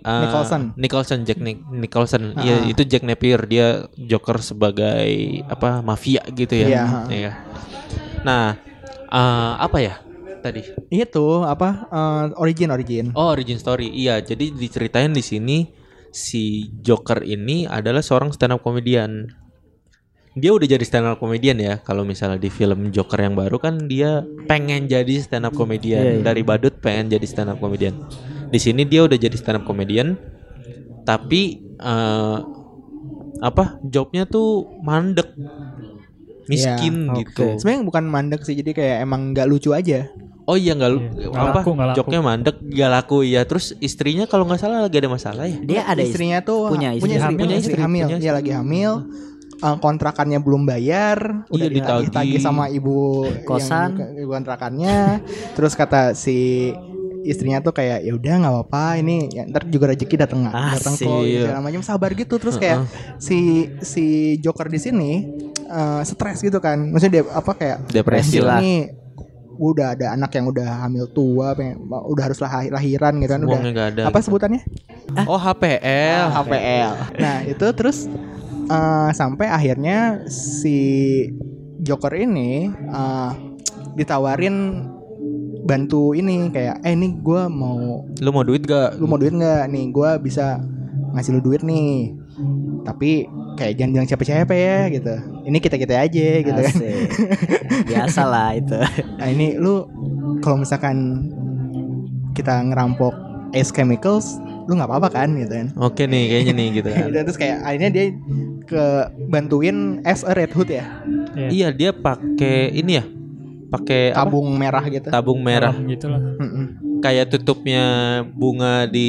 apa? uh, Nicholson. Nicholson Jack Nic- Nicholson. Iya, ah. itu Jack Napier dia Joker sebagai apa mafia gitu ya. Iya, ah. Iya. Nah, uh, apa ya tadi? itu apa eh, origin origin. Oh, origin story. Iya, jadi diceritain di sini si Joker ini adalah seorang stand up comedian. Dia udah jadi stand up comedian ya. Kalau misalnya di film Joker yang baru kan dia pengen jadi stand up comedian. Iya, iya. Dari badut pengen jadi stand up comedian. Di sini dia udah jadi stand up comedian. Tapi eh, apa? Jobnya tuh mandek. Miskin Iya, gitu. oke. Sebenarnya bukan mandek sih, jadi kayak emang nggak lucu aja. Oh iya nggak lu Iya, nggak apa? laku, nggak laku. Joknya mandek, gak laku ya. Terus istrinya kalau nggak salah lagi ada masalah ya. Dia ada istri. istrinya tuh punya istri. punya istri, Hamil, punya istri, istri, hamil, punya dia lagi hamil. Eh, kontrakannya belum bayar, udah Iya, ditagih. ditagih sama ibu Kosan. yang ibu kontrakannya. Terus kata si istrinya tuh kayak ya udah nggak apa-apa ini ya, ntar juga rezeki datang datang kok Asik. segala macam sabar gitu terus kayak si si Joker di sini eh, stres gitu kan maksudnya dia apa kayak Depresi "Anjir lah. gua udah ada anak yang udah hamil tua pengen, udah harus lah- lahiran gitu kan udah nggak ada. apa sebutannya Oh HPL. HPL. Nah itu terus eh, sampai akhirnya si Joker ini eh, ditawarin bantu ini kayak eh ini gue mau Lu mau duit gak? lu mau duit nggak nih gue bisa ngasih lu duit nih tapi kayak jangan bilang siapa-siapa ya gitu ini kita kita aja gitu kan Asik. (laughs) Biasa lah itu. nah ini lu kalau misalkan kita ngerampok Ace Chemicals lu nggak apa-apa kan gitu kan Oke nih kayaknya nih gitu kan. (laughs) Dan terus kayak akhirnya dia ke bantuin as a Red Hood ya Iya. iya dia pakai ini ya. Pakai apa? tabung merah gitu tabung merah gitu lah. Mm-mm. kayak tutupnya bunga di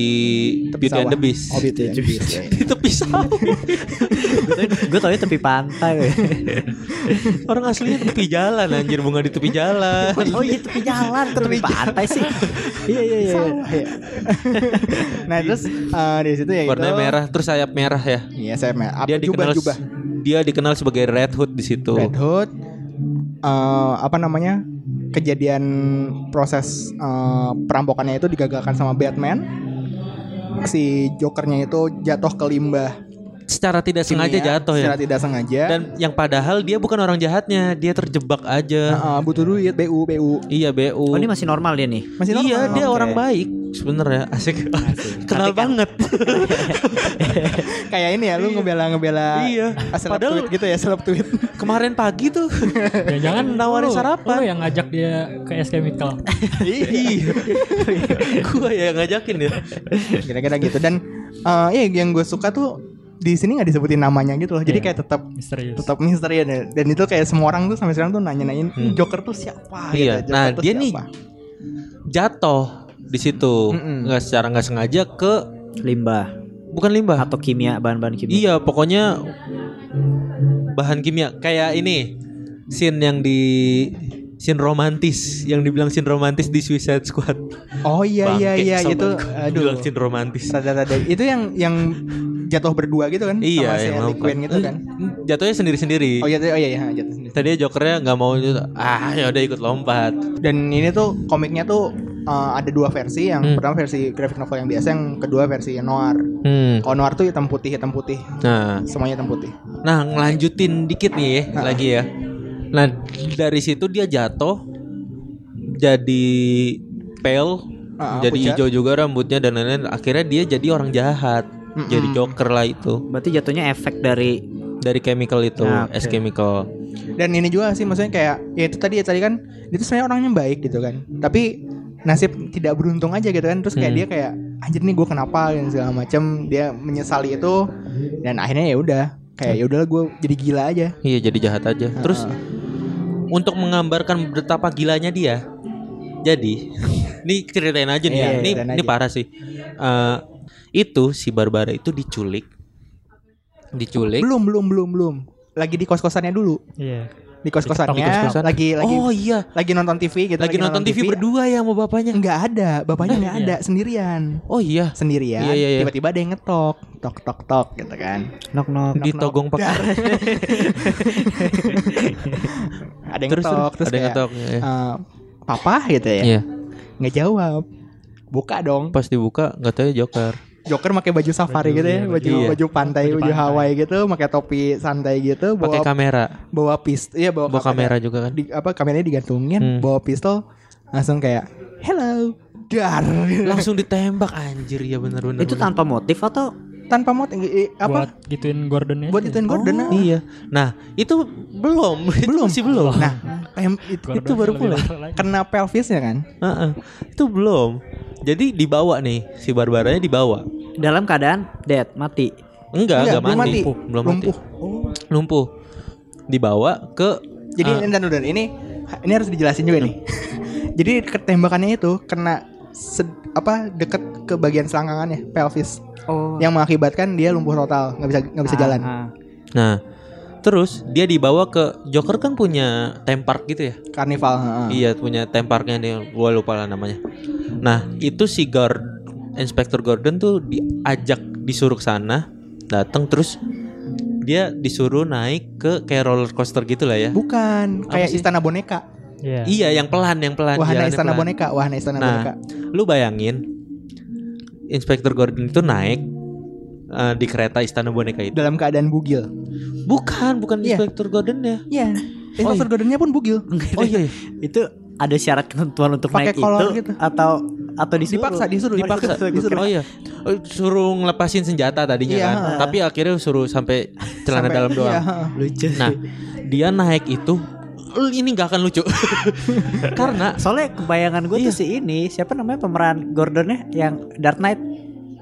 Tepi Beauty and sawah. the Beast. oh Beauty and the Beast, ya. di tepi sawah. (laughs) (laughs) (laughs) Gue tau tepi pantai. Orang aslinya tepi jalan anjir bunga di tepi jalan. oh iya tepi jalan, tepi pantai sih. Iya iya iya. Sawah, ya. nah terus eh, di situ ya Warnanya itu merah terus sayap merah ya. iya saya merah Dia dikenal jubah dia dikenal sebagai Red Hood di situ. Red Hood eh, apa namanya? Kejadian proses eh, perampokannya itu digagalkan sama Batman. Si Jokernya itu jatuh ke limbah Secara tidak sengaja kimia jatuh ya. secara tidak sengaja Dan yang padahal dia bukan orang jahatnya, dia terjebak aja. Nah, eh, butuh duit BU BU Iya BU. Oh ini masih normal dia nih. masih normal iya dia Oke. orang baik sebenarnya asik. Kenal Tapi kan- banget. (laughs) kayak ini ya lu ngebela ngebela Iya. Padahal- tweet gitu ya seleb tweet Kemarin pagi tuh. Jangan-jangan (laughs) Nawarin lu- sarapan. Lu yang ngajak dia ke S Chemical. (laughs) iya. Gua ya ngajakin ya. kira-kira gitu dan eh iya yang gue suka tuh di sini nggak disebutin namanya gitu loh jadi Iya. kayak tetap Misterius. tetap misteri ya dan itu kayak semua orang tuh sampai sekarang tuh nanya-nanyain Hmm. Joker tuh siapa Iya, gitu. nah, Joker tuh dia nih siapa? Jatuh di situ. Nggak secara nggak sengaja ke Limbah bukan limbah. atau kimia bahan-bahan kimia. Iya, pokoknya bahan kimia kayak ini scene yang di scene romantis yang dibilang scene romantis di Suicide Squad. oh iya iya Bangke, iya itu aduh bilang scene romantis. rada-rada itu yang yang jatuh berdua gitu kan Iya, sama si Harley Quinn gitu kan Jatuhnya sendiri-sendiri. oh iya oh iya iya jatuh sendiri Tadinya jokernya nggak mau. Ah, ya udah ikut lompat. dan ini tuh komiknya tuh eh, ada dua versi yang Hmm. pertama versi graphic novel yang biasa yang kedua versi noir Hmm. kalau noir tuh hitam putih hitam putih Nah, semuanya hitam putih Nah, ngelanjutin dikit nih ya, lagi ya. Nah, dari situ dia jatuh jadi pale, Ah, jadi pucat. hijau juga rambutnya dan lain-lain. Akhirnya dia jadi orang jahat. Mm-mm. Jadi joker lah itu. Berarti jatuhnya efek dari Dari chemical itu, Ah, oke. es chemical. dan ini juga sih maksudnya kayak ya itu tadi ya tadi kan itu sebenarnya orangnya baik gitu kan tapi nasib tidak beruntung aja gitu kan terus kayak Hmm. dia kayak anjir nih gue kenapa dan segala macam dia menyesali itu dan akhirnya ya udah kayak ya udahlah gue jadi gila aja Iya jadi jahat aja. Terus untuk menggambarkan betapa gilanya dia. Jadi, (laughs) ini ceritain aja nih. Iya, ya. Ini ceritain ini aja. parah sih. Eh, itu si Barbara itu diculik. Diculik. belum belum belum belum lagi di kos kosannya dulu Iya. Di kos kosannya Di lagi lagi oh iya, lagi nonton TV gitu lagi, nonton TV, berdua ya sama bapaknya. nggak ada. Bapaknya nggak ada. Sendirian. Oh iya, sendirian. Iya, iya, iya. tiba-tiba ada yang ngetok. Tok tok tok gitu kan. Knock knock. ditogong pakai. (laughs) ada yang Terus, ngetok terus, ada yang ngetok, iya. eh, papa gitu ya. Iya. nggak jawab. Buka dong. Pas dibuka nggak tahu ya Joker. Joker pakai baju safari Baju, gitu ya iya, baju baju- baju pantai baju. Hawaii gitu pakai topi santai gitu Pakai bawa kamera. bawa pistol iya bawa, Bawa kamera juga kan. di apa kameranya digantungin Hmm. bawa pistol langsung kayak hello dar Langsung (laughs) ditembak anjir ya bener-bener. Itu tanpa motif atau tanpa mau eh, apa Buat gituin Gordon ya. buat ituin Gordon nah. Iya. Nah, itu belum, (laughs) itu Belum. masih belum. nah em, itu, itu baru lagi. kena pelvisnya kan Heeh. Itu belum. Jadi dibawa nih si Barbaranya dibawa. dalam keadaan dead mati? Enggak, enggak, belum mati. mati Belum mati. lumpuh Lumpuh. Dibawa ke jadi Ah. dan udah ini ini harus dijelasin juga nih (laughs) jadi ketembakannya itu kena sed- apa deket ke bagian selangkangannya pelvis Oh. yang mengakibatkan dia lumpuh total nggak bisa nggak bisa jalan Ah, Nah, terus dia dibawa ke Joker kan punya theme park gitu ya? karnival heeh. Iya, punya theme parknya dia, gua lupa lah namanya. Nah, itu si Gord Inspektur Gordon tuh diajak disuruh ke sana, datang terus dia disuruh naik ke kayak roller coaster gitu lah ya. bukan kayak istana boneka Iya. Iya, yang pelan, yang pelan. wahana jalannya istana pelan. boneka wahana istana Nah, boneka lu bayangin Inspektur Gordon itu naik eh, di kereta istana boneka itu. dalam keadaan bugil Bukan, bukan Iya. Inspektur Gordon ya. Iya Inspektur Gordonnya pun bugil Oh iya, iya. itu ada syarat ketentuan untuk Pakai naik kolor itu gitu. atau atau disuruh? dipaksa disuruh dipaksa (laughs) disuruh oh iya Oh, suruh ngelepasin senjata tadinya Iya, kan tapi akhirnya suruh sampai celana Sampai- dalam doang iya. Lucu. nah dia naik itu ini nggak akan lucu (laughs) karena Soalnya kebayangan gue Iya. tuh si ini siapa namanya pemeran Gordonnya yang Dark Knight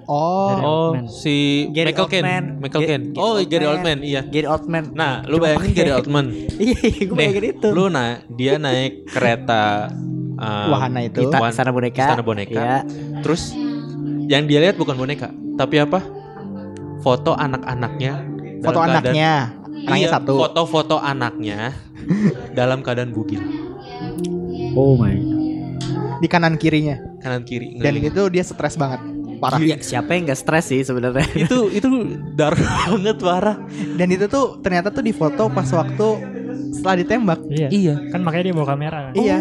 oh oh Oldman. si Gary Michael Caine Oldman. Michael Ga- Caine Gary oh Gary Oldman. Oldman iya Gary Oldman. nah lu Cuma bayangin Gary (laughs) Oldman Iya, gue nih bayangin itu. lu nah dia naik kereta uh, Wahana itu. Ita- Wan- Istana boneka. istana boneka Iya. terus yang dia lihat bukan boneka tapi apa foto anak-anaknya foto keadaan- anaknya anaknya Iya, satu Foto-foto anaknya (laughs) dalam keadaan bugil Oh my. di kanan kirinya kanan kiri. dan ngeliling. itu dia stres banget parah Iya, siapa yang gak stres sih sebenarnya? (laughs) itu itu dark (laughs) banget parah. dan itu tuh ternyata tuh difoto pas waktu setelah ditembak Iya. Iya. Kan makanya dia bawa kamera kan. iya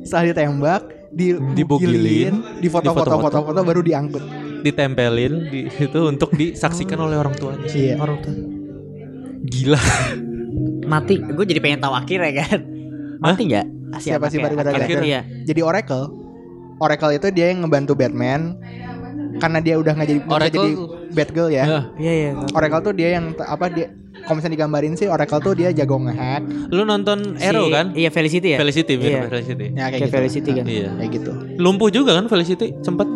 setelah ditembak di Dibugilin, di difoto-foto. foto-foto baru diangkut Ditempelin di itu untuk disaksikan oleh orang tuanya. iya Orang tuh Gila. mati. Gue jadi pengen tahu akhirnya kan. Mati nggak? Siapa sih Gordon? iya. jadi Oracle Oracle itu dia yang ngebantu Batman karena dia udah nggak jadi Oracle- jadi Batgirl ya Ya, Iya iya. Oracle tuh dia yang apa dia kalau misalnya digambarin sih Oracle tuh dia jago ngehack lu nonton Arrow Si- kan? Iya Felicity ya. Felicity, mirip Iya. Felicity. ya kayak Kayak gitu Felicity kan. Iya. kayak gitu Lumpuh juga kan Felicity sempat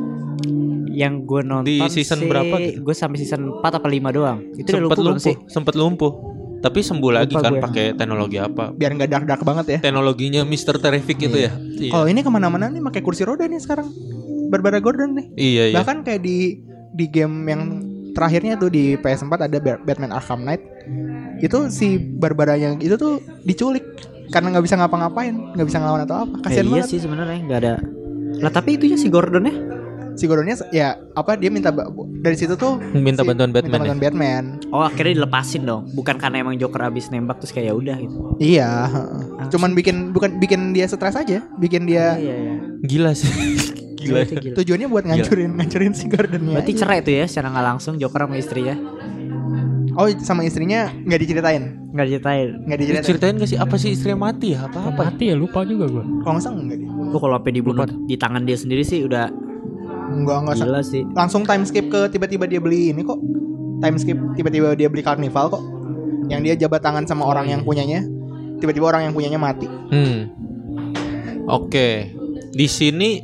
Yang gue nonton Di season sih, berapa gitu? Gue sampai season 4 apa 5 doang. Itu udah sempat lumpuh, lumpuh, sih? sempat lumpuh. Tapi sembuh lagi Lupa kan gue. pakai teknologi apa? biar nggak dark dark banget ya Teknologinya Mr. Terrific itu ya. Iya. kalau ini ke mana-mana nih pakai kursi roda nih sekarang Barbara Gordon nih Iya, iya. bahkan kayak di di game yang terakhirnya tuh di PS4 ada Ba- Batman Arkham Knight itu si Barbara yang itu tuh diculik karena nggak bisa ngapa-ngapain nggak bisa ngelawan atau apa Eh, kasian iya banget sih sebenarnya nggak ada. Lah tapi itunya si Gordon ya? si Gordonnya ya apa dia minta dari situ tuh Minta si- bantuan Batman ya? minta bantuan Batman Oh akhirnya dilepasin dong. Bukan karena emang Joker abis nembak terus kayak ya udah gitu. iya heeh. cuman bikin bukan bikin dia stres aja bikin dia Iya iya. Gila sih. Gila. Itu gila. tujuannya buat ngancurin ngancurin si Gordonnya Berarti cerai tuh ya secara nggak langsung Joker sama istrinya oh sama istrinya nggak diceritain nggak diceritain. nggak diceritain Ceritain gak sih apa sih istrinya mati ya? Apa apa? Mati ya lupa juga gue. kalau nggak salah nggak dia Lu kalau sampai dibunuh di tangan dia sendiri sih udah nggak nggak salah gila sih. langsung time skip ke tiba-tiba dia beli ini kok time skip tiba-tiba dia beli karnival kok yang dia jabat tangan sama orang yang punyanya tiba-tiba orang yang punyanya mati Hmm. Oke. Di sini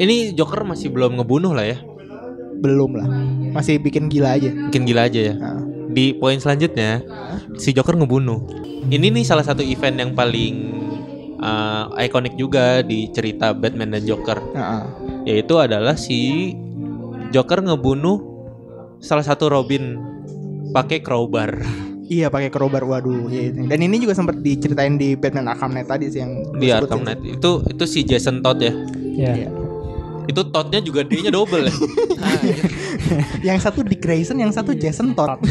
ini Joker masih belum ngebunuh lah ya. Belum lah. Masih bikin gila aja. Bikin gila aja ya. Nah. Di poin selanjutnya si Joker ngebunuh. Ini nih salah satu event yang paling uh, ikonik juga di cerita Batman dan Joker. Heeh. Yaitu adalah si Joker ngebunuh salah satu Robin pakai crowbar Iya pakai crowbar waduh. Iya, itu. Dan ini juga sempat diceritain di Batman Arkham Knight tadi sih yang di Arkham. Knight. Itu itu si Jason Todd ya. Ya. Iya. Itu Toddnya juga D-nya double ya. (laughs) yang satu Dick Grayson, yang satu Jason Todd.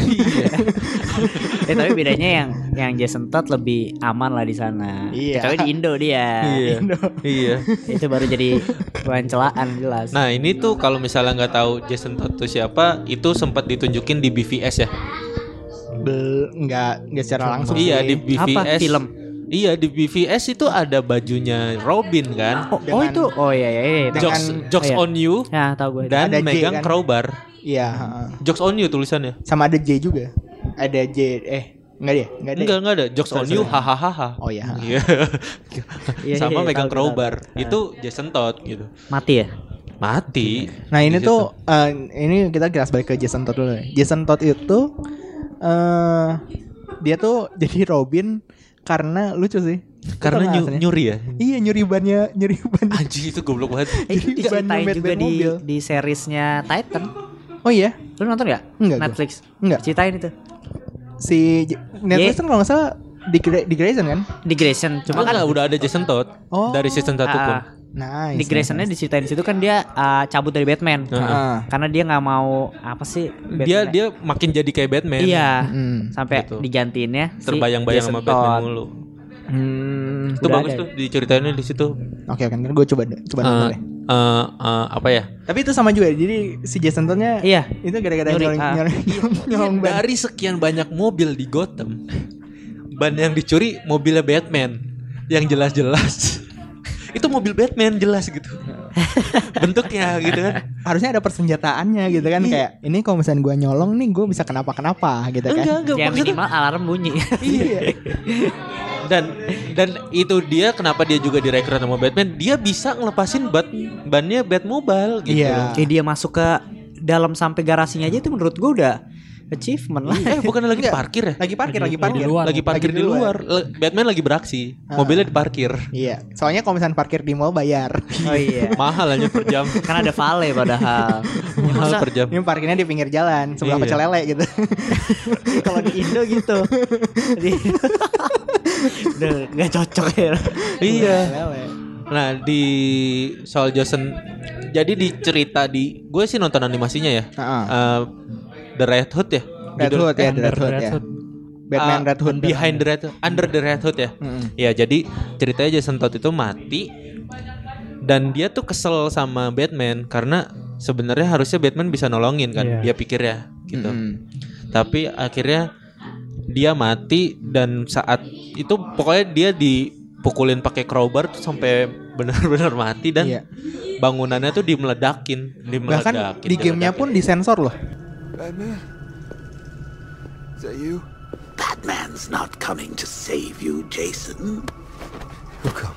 Eh tapi bedanya yang yang Jason Todd lebih aman lah di sana. Iya. Kecuali di Indo dia. iya. iya. Itu baru jadi bahan celaan jelas. Nah ini tuh kalau misalnya nggak tahu Jason Todd itu siapa, itu sempat ditunjukin di BVS ya. Bel, nggak nggak secara langsung. Iya sih. di BVS. Apa film? Iya di BVS itu ada bajunya Robin kan. Oh, oh Dengan- itu. Oh iya iya iya. Dengan- Jokes, jokes oh, iya. on you Ya tahu gue. dan Ada J, megang kan? crowbar. Iya. heeh. Jokes on you tulisannya. Sama ada J juga. Ada J. Eh nggak dia? Nggak ada. Enggak enggak ada. Jokes Sorry, on you hahaha. Oh iya. Iya. (laughs) Iya, Sama iya, megang tahu, crowbar. tahu, tahu. Itu Jason Todd gitu. Mati ya? Mati. Nah ini Di tuh eh, ini kita kilas balik ke Jason Todd dulu. ya. Jason Todd itu eh dia tuh jadi Robin karena lucu sih. karena nyu- alasannya. nyuri ya. Iya nyuri bannya nyuri ban. Anjing itu goblok banget. Eh, itu ban diceritain juga di mobil. di seriesnya Titan. Oh iya Lu nonton gak? Enggak, gua. Netflix. Enggak. Ceritain itu. si Netflix Ye. kan kalau nggak salah di, di Grayson kan? Di Grayson. Cuma kan udah ada Jason Todd Oh. dari season 1 pun. Nice. di Graysonnya diceritain di situ kan dia ah, cabut dari Batman. Heeh. Karena dia nggak mau apa sih? Dia Batman- dia makin jadi kayak Batman. Iya. Hmm. Sampai Gitu. digantiinnya si Terbayang-bayang sama Batman mulu. Hmm. Itu bagus ada. tuh diceritainnya di situ. Oke oke, gue coba deh, coba nonton Eh, deh. eh, eh, apa ya? Tapi itu sama juga, jadi si Jason Todd-nya Iya. itu gara-gara nyolong ah. nyolong nyolong ban. Dari sekian banyak mobil di Gotham, ban yang dicuri mobilnya Batman yang jelas-jelas. Itu mobil Batman jelas gitu. Bentuknya gitu kan. Harusnya ada persenjataannya gitu kan Iya. kayak ini kalau misalnya gue nyolong nih gue bisa kenapa-kenapa gitu kan. Enggak, enggak Ya maksudnya- minimal alarm bunyi. Iya. dan dan itu dia kenapa dia juga direkrut sama Batman dia bisa ngelepasin bat bannya Batmobile gitu Iya. Kayak dia masuk ke dalam sampai garasinya aja itu menurut gua udah achievement lah. eh bukan lagi Enggak. parkir ya Lagi parkir, lagi Lagi- parkir. lagi luar. lagi parkir di luar Le- Batman lagi beraksi mobilnya diparkir Iya. Soalnya kalau misalnya parkir di mall bayar. Oh iya. (laughs) mahal aja per jam Kan ada vale padahal. mahal per jam Ini parkirnya di pinggir jalan sebelah Iya. pecel lele gitu. (laughs) Kalau di Indo gitu. (laughs) Di Udah gak cocok ya. iya nah di soal Jason jadi di cerita di gue sih nonton animasinya ya Heeh. Eh, The Red Hood ya Red Hood ya, The Under Red Hood ya. Batman Ah, Red Hood. Behind the Red Hood, Under the Red Hood ya. Mm-mm. Ya, jadi ceritanya Jason Todd itu mati dan dia tuh kesel sama Batman karena sebenarnya harusnya Batman bisa nolongin kan, Iya. dia pikir ya gitu. Mm-mm. Tapi akhirnya dia mati dan saat itu pokoknya dia dipukulin pakai crowbar tuh sampai benar-benar mati dan Iya. bangunannya tuh dimeledakin, dimeledakin. Bahkan di gamenya pun disensor loh. Batman? Is that you? Batman's not coming to save you, Jason. Who come?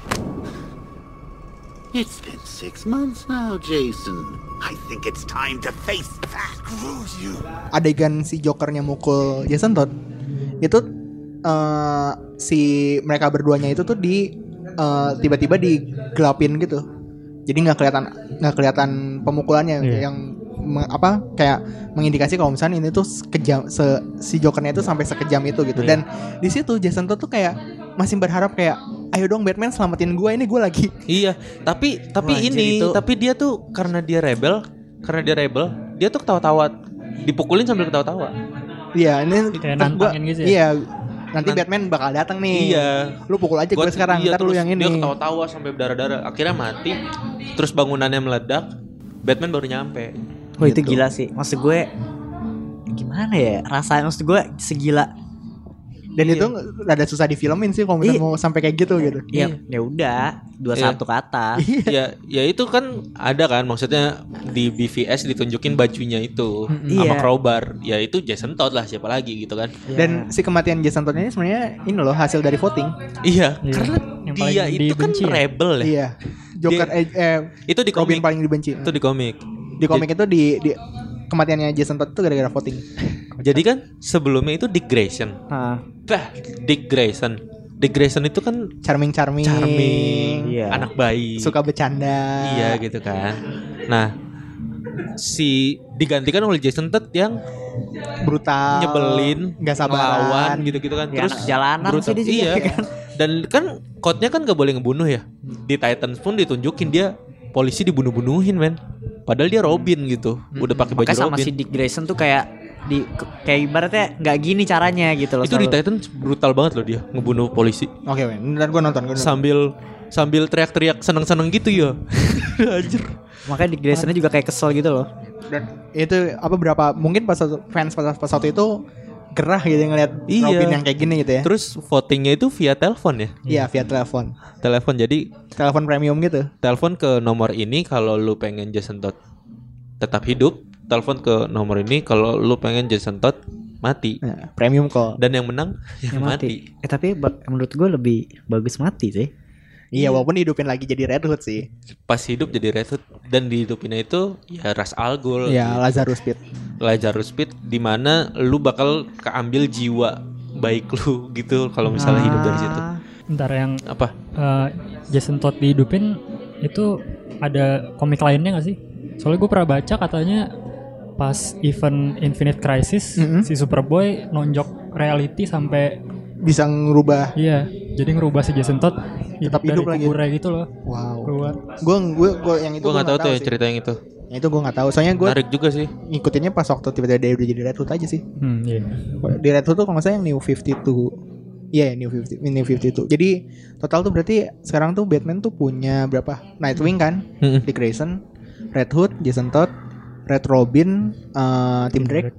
It's been six months now, Jason. I think it's time to face that. Screw you! Adegan si Jokernya mukul Jason Todd itu eh, si mereka berduanya itu tuh di eh, tiba-tiba digelapin gitu. Jadi nggak kelihatan nggak kelihatan pemukulannya Iya. yang me- apa kayak mengindikasi kalau misalnya ini tuh sekejam se, si Jokernya itu sampai sekejam itu gitu. Iya. Dan di situ Jason Todd tuh kayak masih berharap kayak ayo dong Batman selamatin gue ini gue lagi Iya, tapi tapi Wah, ini, itu- tapi dia tuh karena dia rebel, karena dia rebel, dia tuh ketawa-tawa, dipukulin sambil ketawa-tawa. Iya, ini Kayak gua- gitu ya? Iya, nanti Nan- Batman bakal datang nih. Iya. Lu pukul aja gue Gua- sekarang, iya, ntar lu terus yang ini. Dia ketawa-tawa sampai berdarah-darah, akhirnya mati. Terus bangunannya meledak, Batman baru nyampe. Wah itu Gitu. gila sih. Maksud gue gimana ya rasanya maksud gue segila Dan itu rada susah difilmin sih kalau misalnya Iya. mau sampai kayak gitu gitu. ya ya udah dua Iya. satu ke atas ya, ya itu kan ada kan, maksudnya di BVS ditunjukin bajunya itu sama Iya. crowbar. Ya itu Jason Todd lah, siapa lagi gitu kan? Dan si kematian Jason Todd ini sebenarnya ini loh hasil dari voting. Iya, Iya. karena Yang dia itu kan ya? rebel ya. Iya. Joker Dia- eh, eh, itu di Robin komik. paling dibenci. Itu di komik. Di komik itu di, di kematiannya Jason Todd itu gara-gara voting. Jadi kan sebelumnya itu Dick Grayson. Ah, Bah, Dick Grayson. Dick Grayson itu kan Charming-charming. charming, Iya. anak bayi. Suka bercanda. Iya gitu kan. Nah, si digantikan oleh Jason Todd yang Brutal. nyebelin, Nggak sabaran. ngelawan gitu-gitu kan. Ya, anak jalanan sih dia juga, iya. kan. Dan kan code-nya kan gak boleh ngebunuh ya. Di Titans pun ditunjukin dia polisi dibunuh-bunuhin, men. Padahal dia Robin gitu. Udah pakai baju Makanya sama Robin. si Dick Grayson tuh kayak di kayak ibaratnya nggak gini caranya gitu loh. itu di selalu. Titans brutal banget loh dia ngebunuh polisi Oke, men. Dan gue nonton. Gua nonton. sambil sambil teriak-teriak seneng-seneng gitu ya. (laughs) Anjir. Makanya Dick Graysonnya juga kayak kesel gitu loh. Dan itu apa berapa mungkin pas waktu- fans pas, pas waktu itu gerah gitu ngeliat Iya. Robin yang kayak gini gitu ya. Terus votingnya itu via telepon ya. Iya, via telepon. Telepon jadi Telepon premium gitu. telepon ke nomor ini kalau lu pengen Jason Todd tetap hidup, telepon ke nomor ini kalau lu pengen Jason Todd mati. Nah, premium call. Dan yang menang yang, Yang mati. Eh tapi menurut gue lebih bagus mati sih. Iya, walaupun dihidupin lagi jadi Red Hood sih. Pas hidup jadi Red Hood dan dihidupinnya itu ya Ras Al Ghul, Iya, Lazarus Pit. Lazarus Pit di mana lu bakal keambil jiwa baik lu (laughs) gitu kalau misalnya hidup dari situ. Ntar yang Apa? eh, Jason Todd dihidupin itu ada komik lainnya gak sih? Soalnya gue pernah baca katanya pas event Infinite Crisis Mhm. si Superboy nonjok reality sampai Bisa ngerubah. iya jadi ngerubah si Jason Todd Tetap hidup hidup dari lagi. kuburnya gitu loh Wow. keluar. Gue gue gue yang itu Gue nggak tahu tuh ya cerita yang itu. Yang itu gue nggak tahu. Soalnya gue Menarik juga sih. ngikutinnya pas waktu tiba-tiba dia udah jadi Red Hood aja sih. Hmm, iya. Di Red Hood tuh kalau nggak salah yang New 52. Iya, New 50 New 52. Jadi total tuh berarti sekarang tuh Batman tuh punya berapa? Nightwing kan? Mm-mm. Dick Grayson, Red Hood, Jason Todd, Red Robin, eh, Tim Drake,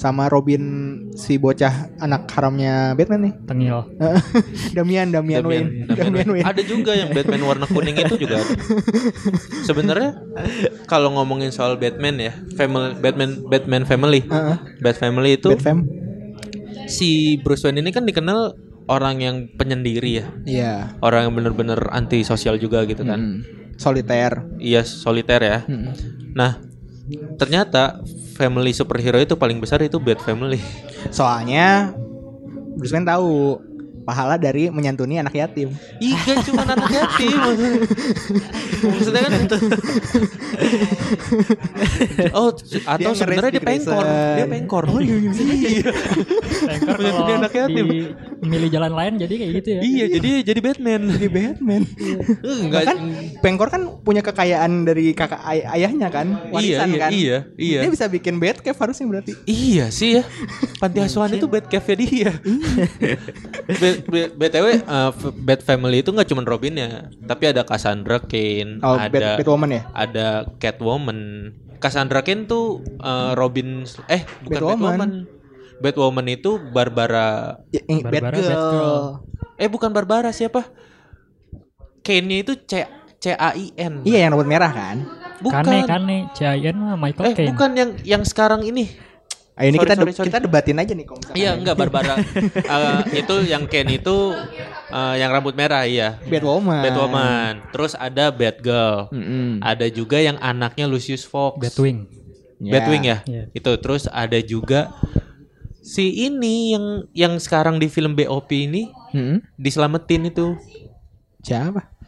sama Robin si bocah anak haramnya Batman nih. Tengil. (laughs) Damian, Damian, Wayne. Damian Wayne. Ada juga yang Batman warna kuning itu juga ada. (laughs) Sebenarnya kalau ngomongin soal Batman ya, family Batman Batman family. Heeh. Bat family itu Bat Fam. si Bruce Wayne ini kan dikenal orang yang penyendiri ya. Iya. Orang yang bener-bener anti sosial juga gitu kan. Mm. Soliter. Iya, soliter ya. Mm. Nah, ternyata family superhero itu paling besar itu Bat family. Soalnya Bruce Wayne tahu pahala dari menyantuni anak yatim. Iya, cuma anak yatim. Maksudnya kan Oh, atau sebenarnya dia di pengkor. Dia pengkor. Oh iya. iya. Tanker Punya kalau anak yatim. milih jalan lain jadi kayak gitu ya. Iya, jadi jadi Batman. Jadi Batman. Enggak kan Pengkor kan punya kekayaan dari kakak ay- ayahnya kan, warisan iya, kan. iya, iya. Dia bisa bikin Batcave harusnya berarti. Iya sih ya. Panti asuhan itu Batcave-nya dia. BTW uh, F- Bat Family itu nggak cuma Robinnya, tapi ada Cassandra Cain, Oh, ada Bat- Batwoman ya? Ada Catwoman. Cassandra Cain tuh uh, Robin eh bukan Batwoman. Batwoman. Batwoman itu Barbara Ya, eh, Barbara Batgirl. Batgirl. eh bukan Barbara siapa? Cain-nya itu C C A I N. Iya yang rambut merah kan. Bukan. Kane Kane mah Michael Eh Caine. bukan yang yang sekarang ini. Ayo ini Sorry, kita sorry, de- sorry. kita debatin aja nih misalkan. Iya enggak Barbara (laughs) Eh, itu yang Ken itu eh, yang rambut merah iya Batwoman. Batwoman terus ada Batgirl Mm-mm. ada juga yang anaknya Lucius Fox Batwing. Ya. Batwing ya Iya. itu terus ada juga si ini yang yang sekarang di film BOP ini Mm-mm. diselamatin itu Siapa?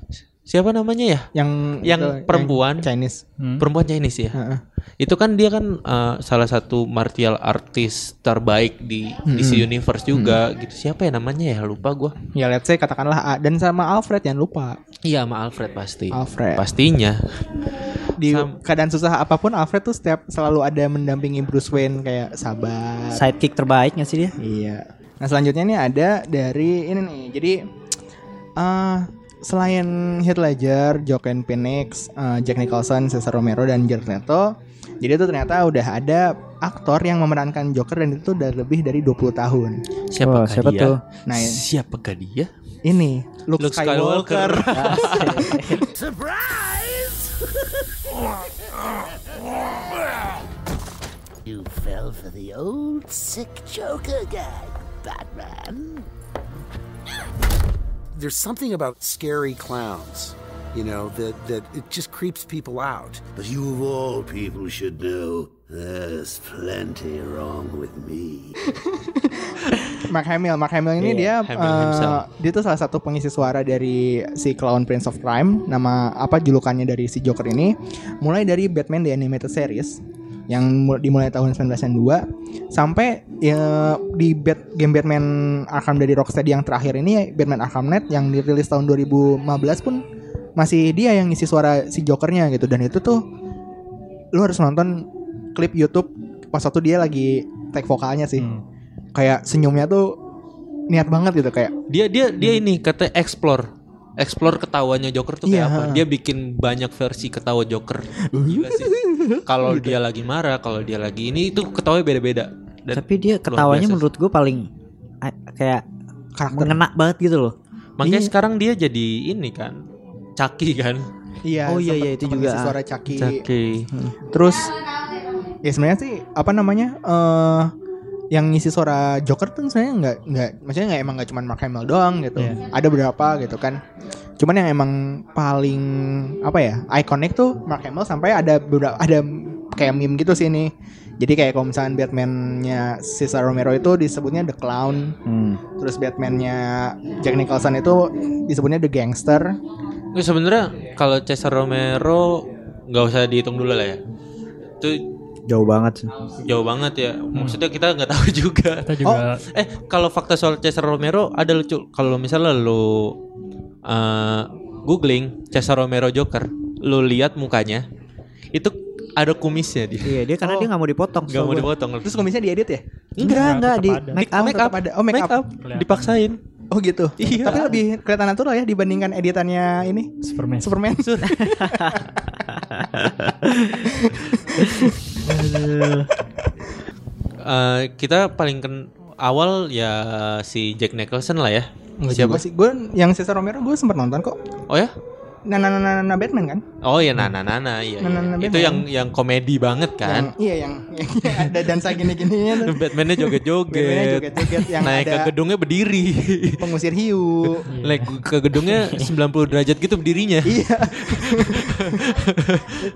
Siapa namanya ya Yang Yang itu, perempuan. Chinese. Hmm. perempuan Chinese ya Heeh. itu kan dia kan eh, salah satu martial artist terbaik di DC Universe juga gitu siapa ya namanya ya lupa gua Ya let's say katakanlah A dan sama Alfred jangan lupa. Iya sama Alfred pasti. Alfred. Pastinya. Di Sam- keadaan susah apa pun Alfred tuh setiap selalu ada mendampingi Bruce Wayne kayak sabar. Sidekick terbaiknya sih dia. Iya. Nah selanjutnya nih ada dari ini nih. Jadi eh selain Heath Ledger, Joaquin Phoenix, eh, Jack Nicholson, Cesar Romero dan Jared Leto, jadi itu ternyata udah ada aktor yang memerankan Joker dan itu udah lebih dari 20 tahun. Siapakah Wah, siapa dia? tuh? Nah, Siapakah dia? ini Luke, Luke Skywalker. Skywalker. (laughs) Surprise! you fell for the old sick Joker gag, Batman. There's something about scary clowns. You know, that, that it just creeps people out. But you of all people should know there's plenty wrong with me. Mark Hamill, Mark Hamill ini dia Hamill himself. dia tuh salah satu pengisi suara dari si Clown Prince of Crime. Nama apa julukannya dari si Joker ini? Mulai dari Batman The Animated Series yang mu- dimulai tahun 1992 sampai ya, di Bat- game Batman Arkham dari Rocksteady yang terakhir ini Batman Arkham Knight yang dirilis tahun 2015 pun masih dia yang ngisi suara si Jokernya gitu. Dan itu tuh lu harus nonton klip YouTube pas waktu dia lagi take vokalnya sih. Kayak senyumnya tuh niat banget gitu kayak Dia dia dia ini kata explore explore ketawanya Joker tuh kayak Iya. apa? Dia bikin banyak versi ketawa Joker. Gila sih. (laughs) Kalau dia lagi marah, kalau dia lagi ini itu ketawanya beda-beda. Tapi dia ketawanya menurut gue paling kayak karakter mengena banget gitu loh. Makanya Iya. sekarang dia jadi ini kan. Caki kan. iya Oh iya, iya, itu juga, suara Chucky Caki. terus ya sebenarnya sih apa namanya eh yang ngisi suara Joker tuh sebenarnya nggak nggak maksudnya nggak emang nggak cuma Mark Hamill doang gitu. Ada beberapa gitu kan. Cuman yang emang paling apa ya ikonik tuh Mark Hamill sampai ada beberapa ada kayak meme gitu sih ini. Jadi kayak kalau misalnya Batman-nya Cesar Romero itu disebutnya The Clown. Hmm. terus Batman-nya Jack Nicholson itu disebutnya The Gangster. Sebenarnya kalau Cesar Romero nggak usah dihitung dulu lah ya. Itu Jauh banget sih. jauh banget ya. Maksudnya kita nggak tahu (laughs) juga. Kita juga Oh, eh kalau fakta soal Cesar Romero ada lucu. Kalau misalnya lu eh, googling Cesar Romero Joker, lu lihat mukanya, itu ada kumisnya dia. Iya dia karena dia nggak mau dipotong. Nggak mau dipotong. terus komisnya diedit ya Enggak enggak di ada. make up. make up, ada. Oh, make up. dipaksain. Oh gitu. Iya. Tapi lebih kelihatan natural ya dibandingkan editannya ini Superman. Superman. (laughs) (laughs) Eh, kita paling ken awal ya si Jack Nicholson lah ya. Enggak Siapa sih. Gue yang Cesar Romero gue sempat nonton kok. Oh ya? Nah, nah, nah, nah, nah, Batman kan? Oh ya Nana Nana iya. Nana, iya. Nana Itu yang yang komedi banget kan. Yang, iya yang, yang ada dansa gini-gininya. Batman-nya (laughs) Batman-nya joget-joget. joget-joget yang Naik ke gedungnya berdiri. pengusir hiu. (laughs) Naik ke gedungnya 90 derajat gitu berdirinya. iya.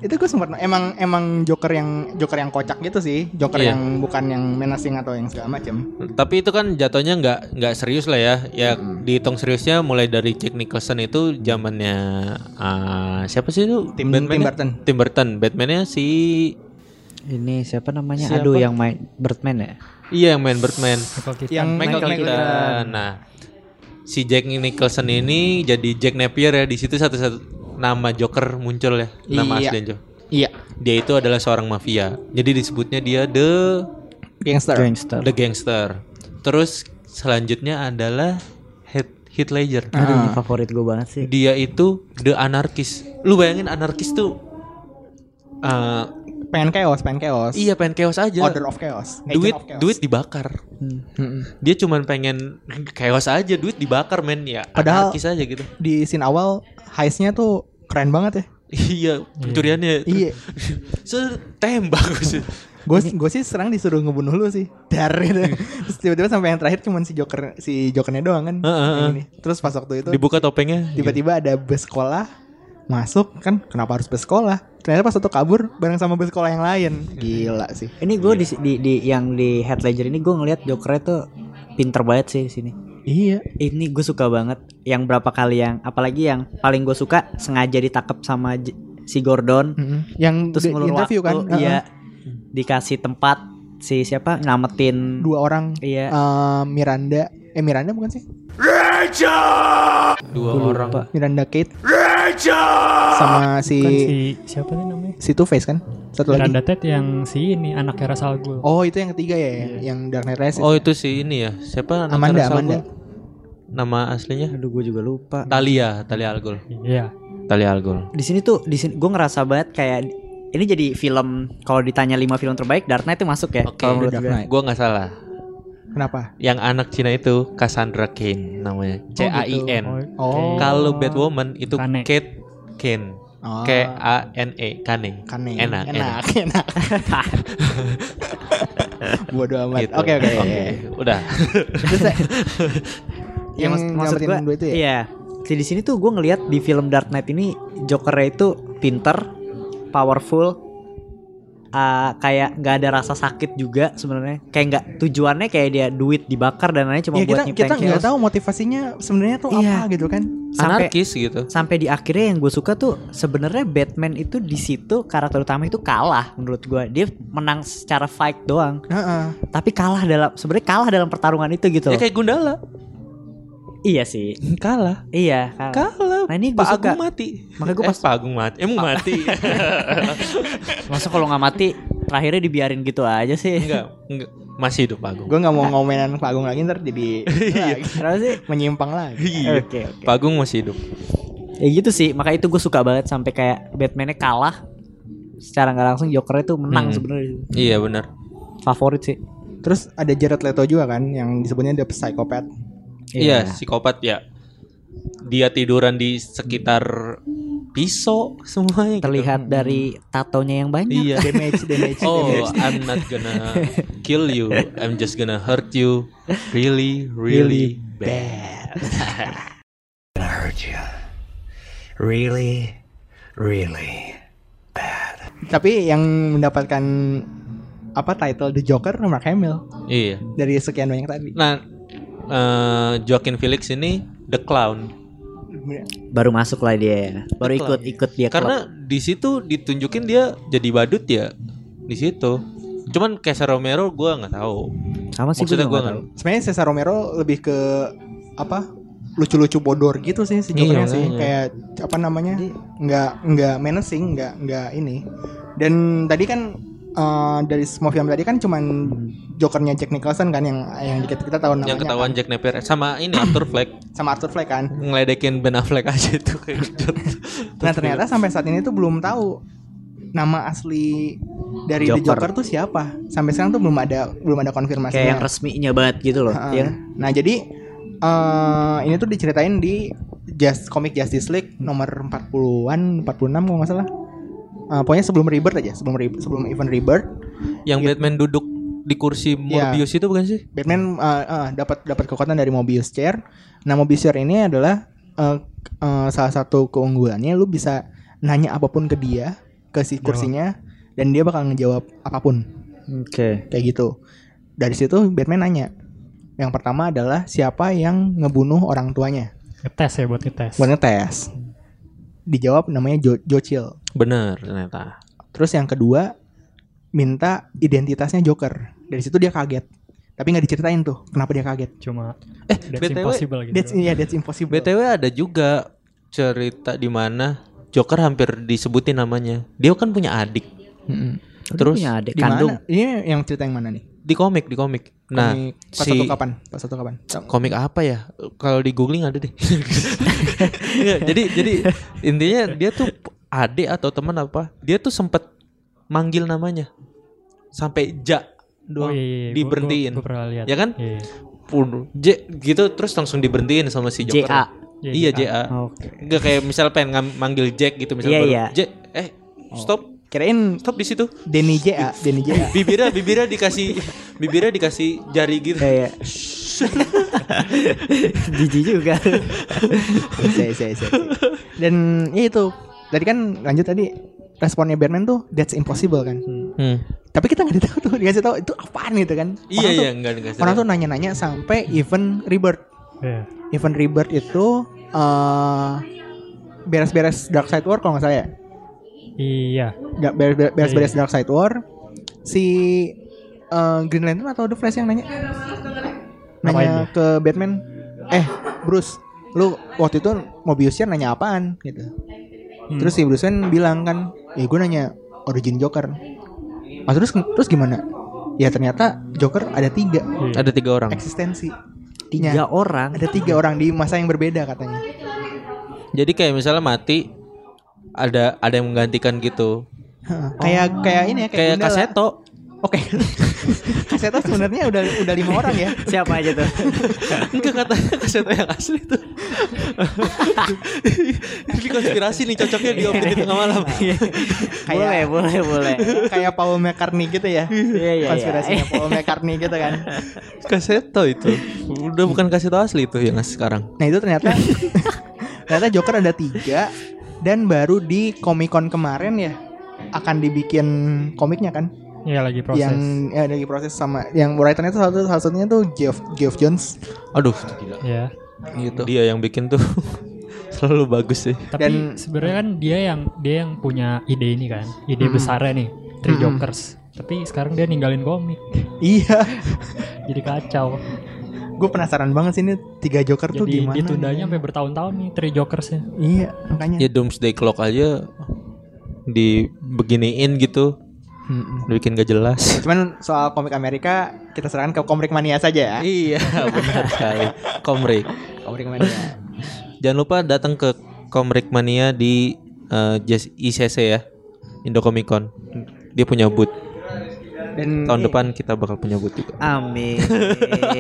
itu gue sempat emang emang Joker yang Joker yang kocak gitu sih. Joker Iya. yang bukan yang menacing atau yang segala macam. Tapi itu kan jatuhnya nggak nggak serius lah ya. Ya dihitung seriusnya mulai dari Jack Nicholson itu zamannya ah, siapa sih itu? Tim- Batman-nya? Tim Burton. Tim Burton. Batman-nya si Ini siapa namanya? Siapa? Aduh yang main Birdman ya. iya yang main Birdman. Keaton. Yang Michael Michael Keaton. Keaton. Nah, si Jack Nicholson ini jadi Jack Napier ya di situ satu-satu nama Joker muncul ya. Nama Iya. aslinya. Iya. Dia itu adalah seorang mafia. Jadi disebutnya dia the Gangster. Gangster. the gangster. Terus selanjutnya adalah Heath, Ledger. Aduh ini favorit gue banget sih. Dia itu the anarkis. Lu bayangin anarkis tuh eh, Pengen chaos, pengen chaos. iya pengen chaos aja. Order of chaos. Agent duit of chaos. duit dibakar. Mm-mm. Dia cuman pengen chaos aja, duit dibakar men ya. Padahal- anarkis aja gitu. Di scene awal heistnya tuh keren banget ya. iya, pencuriannya. Iya. (laughs) So, tembak sih. Gue gue sih serang disuruh ngebunuh lu sih. Dar gitu. Terus tiba-tiba sampai yang terakhir cuman si Joker si Jokernya doang kan. Heeh, Yang heeh. ini. Terus pas waktu itu Dibuka topengnya. tiba-tiba ada bus sekolah masuk kan kenapa harus bus sekolah ternyata pas waktu kabur bareng sama bus sekolah yang lain gila sih Ini gue di, di, di yang di Heath Ledger ini gue ngelihat Jokernya tuh pinter banget sih di sini. iya Ini gue suka banget yang berapa kali yang apalagi yang paling gue suka sengaja ditangkap sama J- si Gordon Mm-mm. yang terus di- ngulur interview waktu, kan iya Heeh. Dikasih tempat si siapa nyelamatin dua orang Iya. eh, Miranda eh Miranda bukan sih Dua Gua orang. lupa. Miranda Kate sama si Bukan si siapa nih namanya? si Two Face kan satu Miranda lagi Tate yang si ini anaknya Ra's al Ghul. oh itu yang ketiga ya yang Dark Knight Rises Oh, itu si ini ya. Siapa nama Amanda Ra's al Amanda? Nama aslinya? aduh gue juga lupa Talia, Talia Al Ghul. Iya. Talia Al Ghul. di sini tuh di sini gue ngerasa banget kayak ini jadi film kalau ditanya 5 film terbaik Dark Knight itu masuk ya Oke, kalau menurut Dark gue Knight. Gua nggak salah. kenapa Yang anak Cina itu Cassandra Cain namanya. C A I N. oh Kalau Batwoman itu Kane. Kate Kane. Oh. K A N E Kane. Kane. Enak, enak, enak. (laughs) Bodoh amat. Gitu. Oke, oke. Udah. Eh, (laughs) Ya, yang maksud, gue itu ya? iya di sini tuh gue ngelihat di film Dark Knight ini Jokernya itu pinter, powerful, uh, kayak nggak ada rasa sakit juga sebenarnya. Kayak nggak tujuannya kayak dia duit dibakar dan lainnya cuma ya buat kita kita nggak tahu motivasinya sebenarnya tuh Iya. apa gitu kan Sampai- Anarkis gitu. sampai di akhirnya yang gue suka tuh sebenarnya Batman itu di situ karakter utama itu kalah menurut gue dia menang secara fight doang Heeh. tapi kalah dalam sebenarnya kalah dalam pertarungan itu gitu Ya kayak Gundala. Iya sih (laughs) Kalah. iya kalah, Kalah. nah ini gue Pak Agung mati. Makanya gua eh, pas- Pak Agung mati. Emang mati. (laughs) (laughs) masa kalau nggak mati terakhirnya dibiarin gitu aja sih enggak, enggak. Masih hidup Pak Agung. gue nggak mau ngomenin Pak Agung lagi ntar jadi lagi. Kenapa sih menyimpang lagi Iya. oke oke Pak Agung masih hidup. ya gitu sih makanya itu gue suka banget sampai kayak Batman-nya kalah secara nggak langsung Joker itu menang Hmm. sebenarnya Iya benar. favorit sih terus ada Jared Leto juga kan yang disebutnya the psychopath Iya, psikopat ya. Dia tiduran di sekitar pisau semuanya. gitu. terlihat dari tatonya yang banyak Iya. (laughs) damage damage Oh, damage. I'm not gonna kill you. I'm just gonna hurt you really, really bad. I (laughs) hurt you. Really, really. tapi yang mendapatkan apa title The Joker Mark Hamill iya. dari sekian banyak tadi Nah, eh Joaquin Phoenix ini the clown baru masuk lah dia baru The ikut Clown. ikut dia karena di situ ditunjukin dia jadi badut ya di situ. Cuman Cesar Romero gua nggak tahu. sama sih Maksudnya gue gua nggak sebenarnya Cesar Romero lebih ke apa lucu-lucu bodor gitu sih si Iya, sih makanya. kayak apa namanya nggak nggak menacing nggak nggak ini dan tadi kan eh, dari semua film tadi kan cuman Jokernya Jack Nicholson kan yang yang kita kita tahu namanya yang ketahuan kan. Jack Napier sama ini Arthur Fleck (clears throat) sama Arthur Fleck kan ngeledekin Ben Affleck aja itu (laughs) kayak nah ternyata sampai saat ini tuh belum tahu nama asli dari The Joker. Joker tuh siapa sampai sekarang tuh belum ada belum ada konfirmasinya kayak yang resminya banget gitu loh Ha-ha. ya? Nah jadi eh ini tuh diceritain di Just Comic Justice League nomor 40-an, 46 kalau nggak salah. Eh, pokoknya sebelum Rebirth aja, sebelum Re- sebelum event Rebirth, yang Iya. Batman duduk di kursi Iya. Morbius itu bukan sih? Batman eh, eh, dapat dapat kekuatan dari Mobius Chair. Nah Mobius Chair ini adalah eh, eh, salah satu keunggulannya, lu bisa nanya apa pun ke dia, ke si kursinya, dan dia bakal ngejawab apa pun. oke kayak gitu. Dari situ Batman nanya. Yang pertama adalah siapa yang ngebunuh orang tuanya. Ngetes ya buat ngetes. buat ngetes. Dijawab namanya Jo, Jo Chill. Bener ternyata. Terus yang kedua minta identitasnya Joker. Dari situ dia kaget. Tapi nggak diceritain tuh kenapa dia kaget. Cuma Eh, that's BTW, impossible gitu. That's iya that's impossible. BTW ada juga cerita di mana Joker hampir disebutin namanya. Dia kan punya adik. Mm-mm. Terus punya adik Di kandung? Ini yang cerita yang mana nih? di komik, di komik. Nah, Komik pas si satu kapan? Pas satu kapan? komik apa ya? Kalau di googling ada deh. Nggak, (laughs) jadi jadi intinya dia tuh adik atau teman apa? Dia tuh sempet manggil namanya sampai Ja Oh doang iya, iya, iya. Gua- diberhentiin. gua- gua pernah lihat. Ya kan? Iya, iya. Pun J gitu terus langsung diberhentiin sama si Joker. JA Iya, Iya JA. JA. oke Enggak kayak misal pengen manggil Jack gitu misal Iya, iya. Jack eh stop Kirain stop di situ. Denny JA, Denny JA. (laughs) Bibirnya bibirnya dikasih bibirnya dikasih jari gitu. kayak (laughs) jijik juga (laughs) Saya, saya, saya. Dan ya itu. Tadi kan lanjut tadi responnya Batman tuh that's impossible kan. Hmm. Tapi kita nggak tahu tuh dikasih tahu itu apaan gitu kan. Iya Orang tuh- iya enggak enggak. Orang tuh nanya-nanya sampai event Rebirth. Iya. Event Rebirth itu eh beres-beres Dark Side War kalau nggak salah ya. Iya. Nggak beres- beres-beres Dark Side War si eh, Green Lantern atau The Flash yang nanya nanya Ngapain ke Batman eh Bruce lu waktu itu Mobiusnya nanya apaan gitu Hmm. terus si Bruce Wayne bilang kan ya gue nanya origin Joker ah, terus terus gimana ya ternyata Joker ada tiga Iya. Ada tiga orang. eksistensi tiga Ya. orang ada tiga orang di masa yang berbeda katanya Jadi kayak misalnya mati ada ada yang menggantikan gitu. Heeh, kayak kayak ini ya kayak, Kayak Gundala. Kaseto. Oke. (laughs) Kaseto sebenarnya udah udah lima orang ya. siapa aja tuh Enggak katanya Kaseto yang asli tuh. (laughs) Ini konspirasi nih cocoknya di opini tengah malam. boleh boleh boleh kayak Paul McCartney gitu ya. Iya, iya, Konspirasinya iya. Paul McCartney gitu kan. Kaseto itu. Udah bukan Kaseto asli itu yang sekarang. Nah, itu ternyata ternyata Joker ada tiga dan baru di Comic Con kemarin ya akan dibikin komiknya kan Iya lagi proses. yang ya, lagi proses sama yang writernya tuh satu salah satunya tuh Geoff Geoff Jones Aduh, gila. Ya. gitu Dia yang bikin tuh (laughs) selalu bagus sih. Tapi Dan- sebenarnya kan dia yang dia yang punya ide ini kan, ide Hmm. besarnya nih, Three Hmm. Jokers. Tapi sekarang dia ninggalin komik, (laughs) iya (laughs) jadi kacau. gue penasaran banget sih ini tiga Joker tuh Jadi gimana ditundanya sampai bertahun-tahun nih Three Jokersnya. iya makanya Ya Doomsday Clock aja dibeginiin gitu. Mm-mm. Bikin gak jelas. cuman soal komik Amerika kita serahkan ke komik mania saja ya iya, benar (laughs) sekali. Komrik. komik mania Jangan lupa datang ke Komrik Mania di eh, JS ICC ya. Indo Comic Con. Dia punya booth. dan Tahun depan kita bakal punya booth juga. Amin.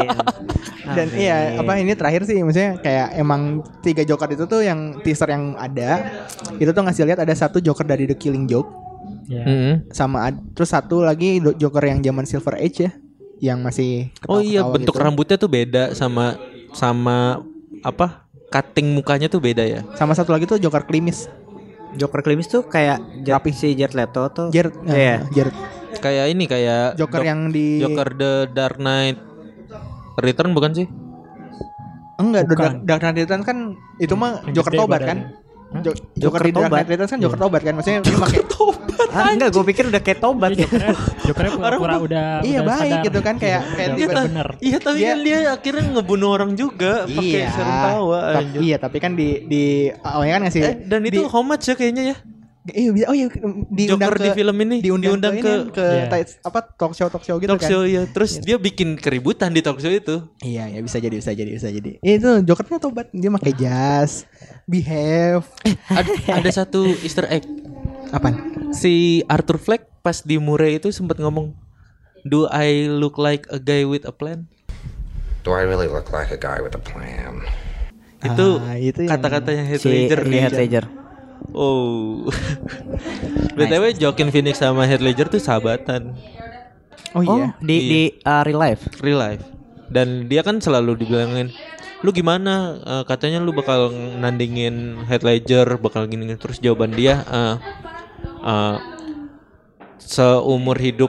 (laughs) dan Amin. iya apa ini terakhir sih maksudnya kayak emang tiga Joker itu tuh yang teaser yang ada itu tuh ngasih lihat ada satu Joker dari The Killing Joke Ya. Mm-mm. sama ad- terus satu lagi Joker yang zaman Silver Age ya yang masih Oh iya, bentuk gitu. rambutnya tuh beda sama sama apa? Cutting mukanya tuh beda ya. sama satu lagi tuh Joker Klimis Joker Klimis tuh kayak Rapi si Jared Leto tuh. Jared Iya. eh, Jared Kayak ini kayak Joker yang di Joker The Dark Knight Return bukan sih? enggak Bukan. Dark, Dark Knight Returns kan itu mah Yang Joker tobat kan Jo- Joker Joker di Dark tobat. Knight Returns kan Joker tobat kan maksudnya dia pakai Ah, enggak, gue pikir udah kayak tobat. Jokernya, Jokernya pura-pura udah Iya, udah baik sadar. gitu kan, kayak- kayak dia bener. Iya tapi Dia- kan dia akhirnya ngebunuh orang juga pakai iya serum tawa Tapi- anjir. iya tapi kan di di awalnya kan ngasih Eh, dan itu di- homage ya kayaknya ya. Iya bisa. Oh iya diundang Joker ke di film ini diundang, diundang ke, ke, ini, ke Iya. tais- apa talk show talk show gitu talk kan. show ya. Terus dia bikin keributan di talk show itu. Iya ya bisa jadi bisa jadi bisa jadi. Ya, itu Jokernya tobat dia pakai jas, behave. Ada, ada satu Easter egg. Apaan? Si Arthur Fleck pas di Murray itu sempat ngomong, "Do I look like a guy with a plan?" Do I really look like a guy with a plan? Itu Ah, itu yang- kata-katanya Heath Si Ledger. Heath Ledger. Oh. (laughs) BTW Joaquin Phoenix sama Heath Ledger tuh sahabatan Oh, Oh, iya. di Iya. di uh, real life. real life. Dan dia kan selalu dibilangin, "Lu gimana? Eh, katanya lu bakal nandingin Heath Ledger, bakal gini, gini." terus jawaban dia eh eh, seumur hidup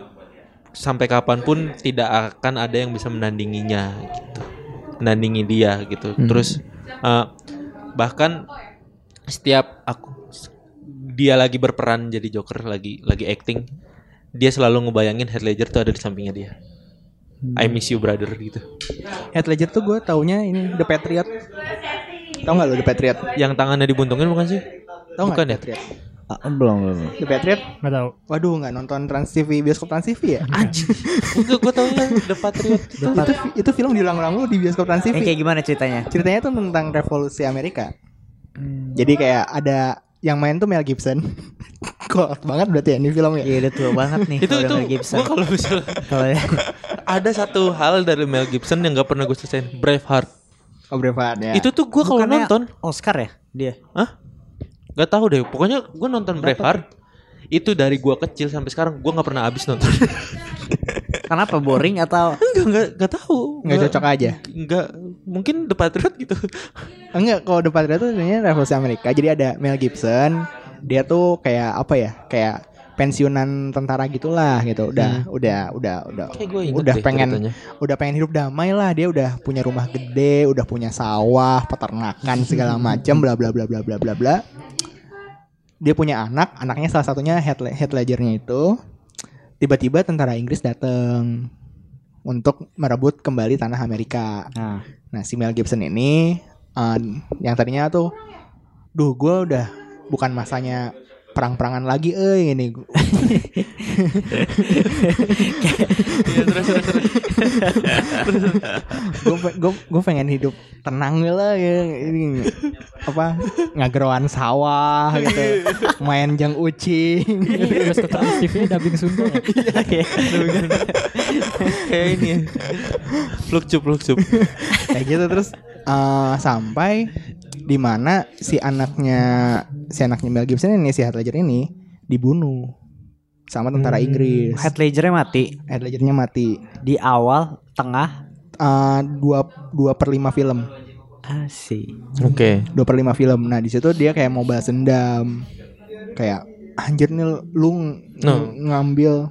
sampai kapan pun tidak akan ada yang bisa menandinginya gitu. Menandingi dia gitu. Terus eh, bahkan setiap aku dia lagi berperan jadi Joker lagi lagi acting dia selalu ngebayangin Heath Ledger tuh ada di sampingnya dia I miss you brother gitu Heath Ledger tuh gue taunya ini The Patriot. Tahu nggak lo The Patriot? yang tangannya dibuntungin bukan sih Tahu nggak bukan The ya Patriot? Ah, belum, belum. The Patriot? Nggak tahu. Waduh nggak nonton Trans TV bioskop Trans TV ya? anjing (laughs) enggak gue tau ya The Patriot (laughs) itu, itu, itu film diulang-ulang lu di bioskop Trans TV. Yang kayak gimana ceritanya? Ceritanya tuh tentang revolusi Amerika. Jadi kayak ada yang main tuh Mel Gibson. (laughs) Kuat banget berarti ya ini filmnya. Iya, udah tua banget nih. (laughs) itu itu Mel Gibson. gue kalau misalnya Kalau ya. (laughs) ada satu hal dari Mel Gibson yang gak pernah gue selesaiin Braveheart Oh Braveheart ya. itu tuh gue kalau nonton Oscar ya dia. Hah? Gak tahu deh. Pokoknya gue nonton Braveheart itu dari gua kecil sampai sekarang gua nggak pernah habis nonton. Kenapa boring atau (laughs) enggak enggak enggak tahu. Nggak cocok aja. Enggak mungkin The Patriot gitu. Enggak, kalau The Patriot tuh sebenarnya revolusi Amerika. Jadi ada Mel Gibson, dia tuh kayak apa ya? Kayak pensiunan tentara gitulah gitu. Udah udah udah udah inget udah deh pengen ceritanya. udah pengen hidup damai lah. Dia udah punya rumah gede, udah punya sawah, peternakan segala macam bla bla bla bla bla bla bla. Dia punya anak, anaknya salah satunya head, head ledgernya itu. Tiba-tiba tentara Inggris datang untuk merebut kembali tanah Amerika. Nah, Nah si Mel Gibson ini uh, yang tadinya tuh, duh gue udah bukan masanya perang-perangan lagi, eh (laughs) ini Iya terus terus terus. gue gue pengen hidup tenang lah ya ini apa ngageroan sawah gitu main jang ucing Bioskop Trans TV dubbing Sunda ya? Kayak ini. ya. Flukcup flukcup. kayak gitu terus uh, sampai di mana si anaknya si anaknya Mel Gibson ini si Heath Ledger ini dibunuh sama tentara Inggris. Heath Ledgernya mati Heath Ledgernya mati. di awal, tengah. Uh, dua dua per lima film. Asik. Oke. dua per lima film. Nah di situ dia kayak mau balas dendam, kayak anjir nih lu ng- No. ngambil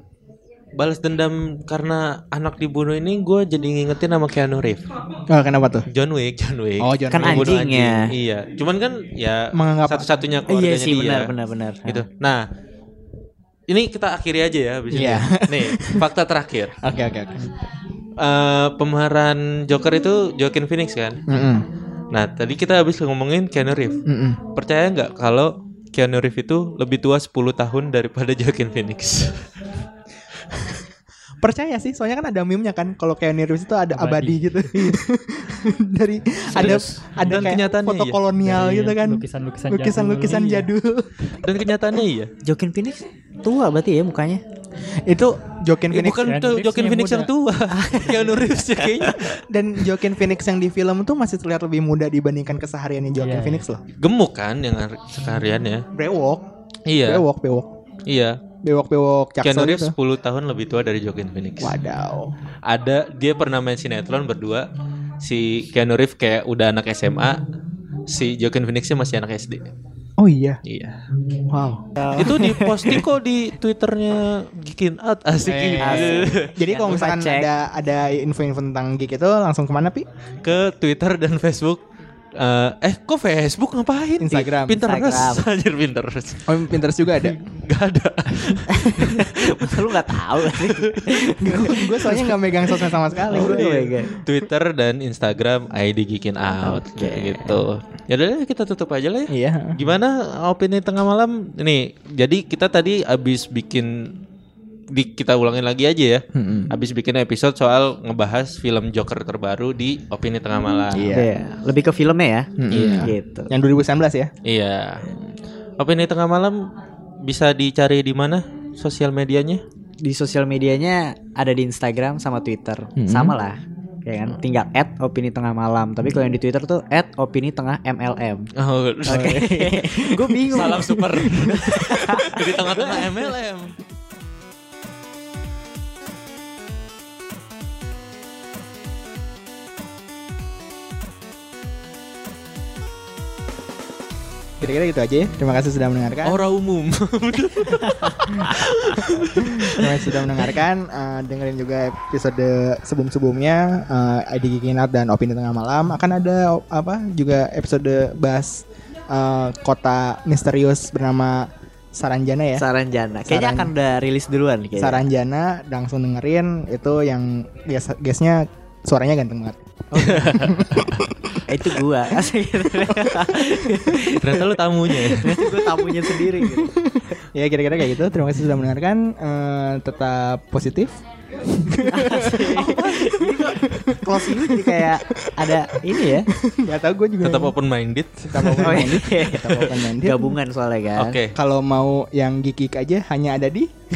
Balas dendam karena anak dibunuh ini gue jadi ngingetin sama Keanu Reeves. Oh, kenapa tuh? John Wick, John Wick. Oh, John Kan Wick. Membunuh anjingnya. Iya. Cuman kan ya Menganggap- satu-satunya Iya keluarganya sih dia. benar benar benar. Gitu. Nah, ini kita akhiri aja ya abis ini. Iya. Nih, fakta terakhir. (laughs) Oke oke oke. Eh pemeran Joker itu Joaquin Phoenix kan? Mm-mm. Nah, tadi kita habis ngomongin Keanu Reeves. Mm-mm. Percaya nggak kalau Keanu Reeves itu lebih tua 10 tahun daripada (laughs) Joaquin Phoenix? (laughs) Percaya sih, soalnya kan ada meme-nya kan kalau kayak Reeves itu ada abadi, Abadi. gitu. (laughs) Dari ada ada Dan kayak foto iya. kolonial Dari gitu kan. lukisan-lukisan Lukisan-lukisan jadul. jadul. (laughs) Dan kenyataannya iya. Joaquin Phoenix tua berarti ya mukanya. itu Joaquin Eh, Phoenix bukan Keanu tuh Joaquin yang Phoenix yang muda. tua. Keanu Reeves ya kayaknya. dan Joaquin Phoenix yang di film tuh masih terlihat lebih muda dibandingkan kesehariannya Joaquin Iya, Phoenix loh. Gemuk kan yang sekaliannya. Brewok, Iya. bewok, bewok. Iya. Bewok, bewok Keanu Jackson Reeves gitu. 10 tahun lebih tua dari Joaquin Phoenix. Wadaw. Ada dia pernah main sinetron berdua. Si Keanu Reeves kayak udah anak SMA, si Joaquin Phoenixnya masih anak SD. Oh iya. Iya. Wow. Itu di posting kok di Twitternya Geekin Out asik Eh, gitu. Jadi kalau misalkan ada ada info-info tentang geek itu langsung ke mana pi? ke Twitter dan Facebook. Eh, eh kok Facebook ngapain? Instagram. Pinterest. Instagram. (laughs) Anjir Pinterest. Oh Pinterest juga ada. (laughs) Gak ada. (laughs) Lu nggak tahu sih. gue soalnya nggak megang sosmed sama sekali. Oh, Gua- iya. Mega. Twitter dan Instagram ID Geekin Out Oke. gitu. Ya udah kita tutup aja lah ya. Iya. Gimana opini tengah malam? Nih, jadi kita tadi abis bikin di kita ulangin lagi aja ya. Abis bikin episode soal ngebahas film Joker terbaru di opini tengah malam. Iya. Iya, lebih ke filmnya ya. Iya. Gitu. Yang 2019 ya. Iya. Opini tengah malam bisa dicari di mana sosial medianya? Di sosial medianya ada di Instagram sama Twitter. Sama lah. Ya kan? Tinggal add opini tengah malam. Tapi kalau yang di Twitter tuh add opini tengah MLM. Oh, Oke. (laughs) Gue bingung. Salam super. (laughs) di tengah-tengah MLM. Kira-kira gitu aja ya. Terima kasih sudah mendengarkan. Orang umum. (laughs) Terima kasih sudah mendengarkan. Eh, dengerin juga episode sebelum-sebelumnya eh, ID Out dan Opini Tengah Malam akan ada apa juga episode bahas eh, kota misterius bernama Saranjana ya. Saranjana. Kayaknya Saran- akan udah rilis duluan kayaknya. Saranjana langsung dengerin itu yang biasa guestnya suaranya ganteng banget. (laughs) Eh, itu gua. Asik. (laughs) Ternyata lu tamunya ya. gue tamunya sendiri gitu. Ya kira-kira kayak gitu. Terima kasih sudah mendengarkan. Eh, tetap positif. (laughs) Closing lu jadi kayak ada ini ya. Gak tau gue juga. Tetap open minded. Tetap open Oh, minded. iya. Tetap open minded. Gabungan soalnya kan. Oke. Kalau mau yang geek aja hanya ada di (laughs)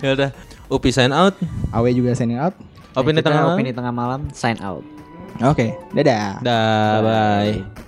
Ya udah. Upi sign out. Awe juga signing out. Opini tengah malam. opini tengah malam sign out. Oke, dadah. Dah, bye.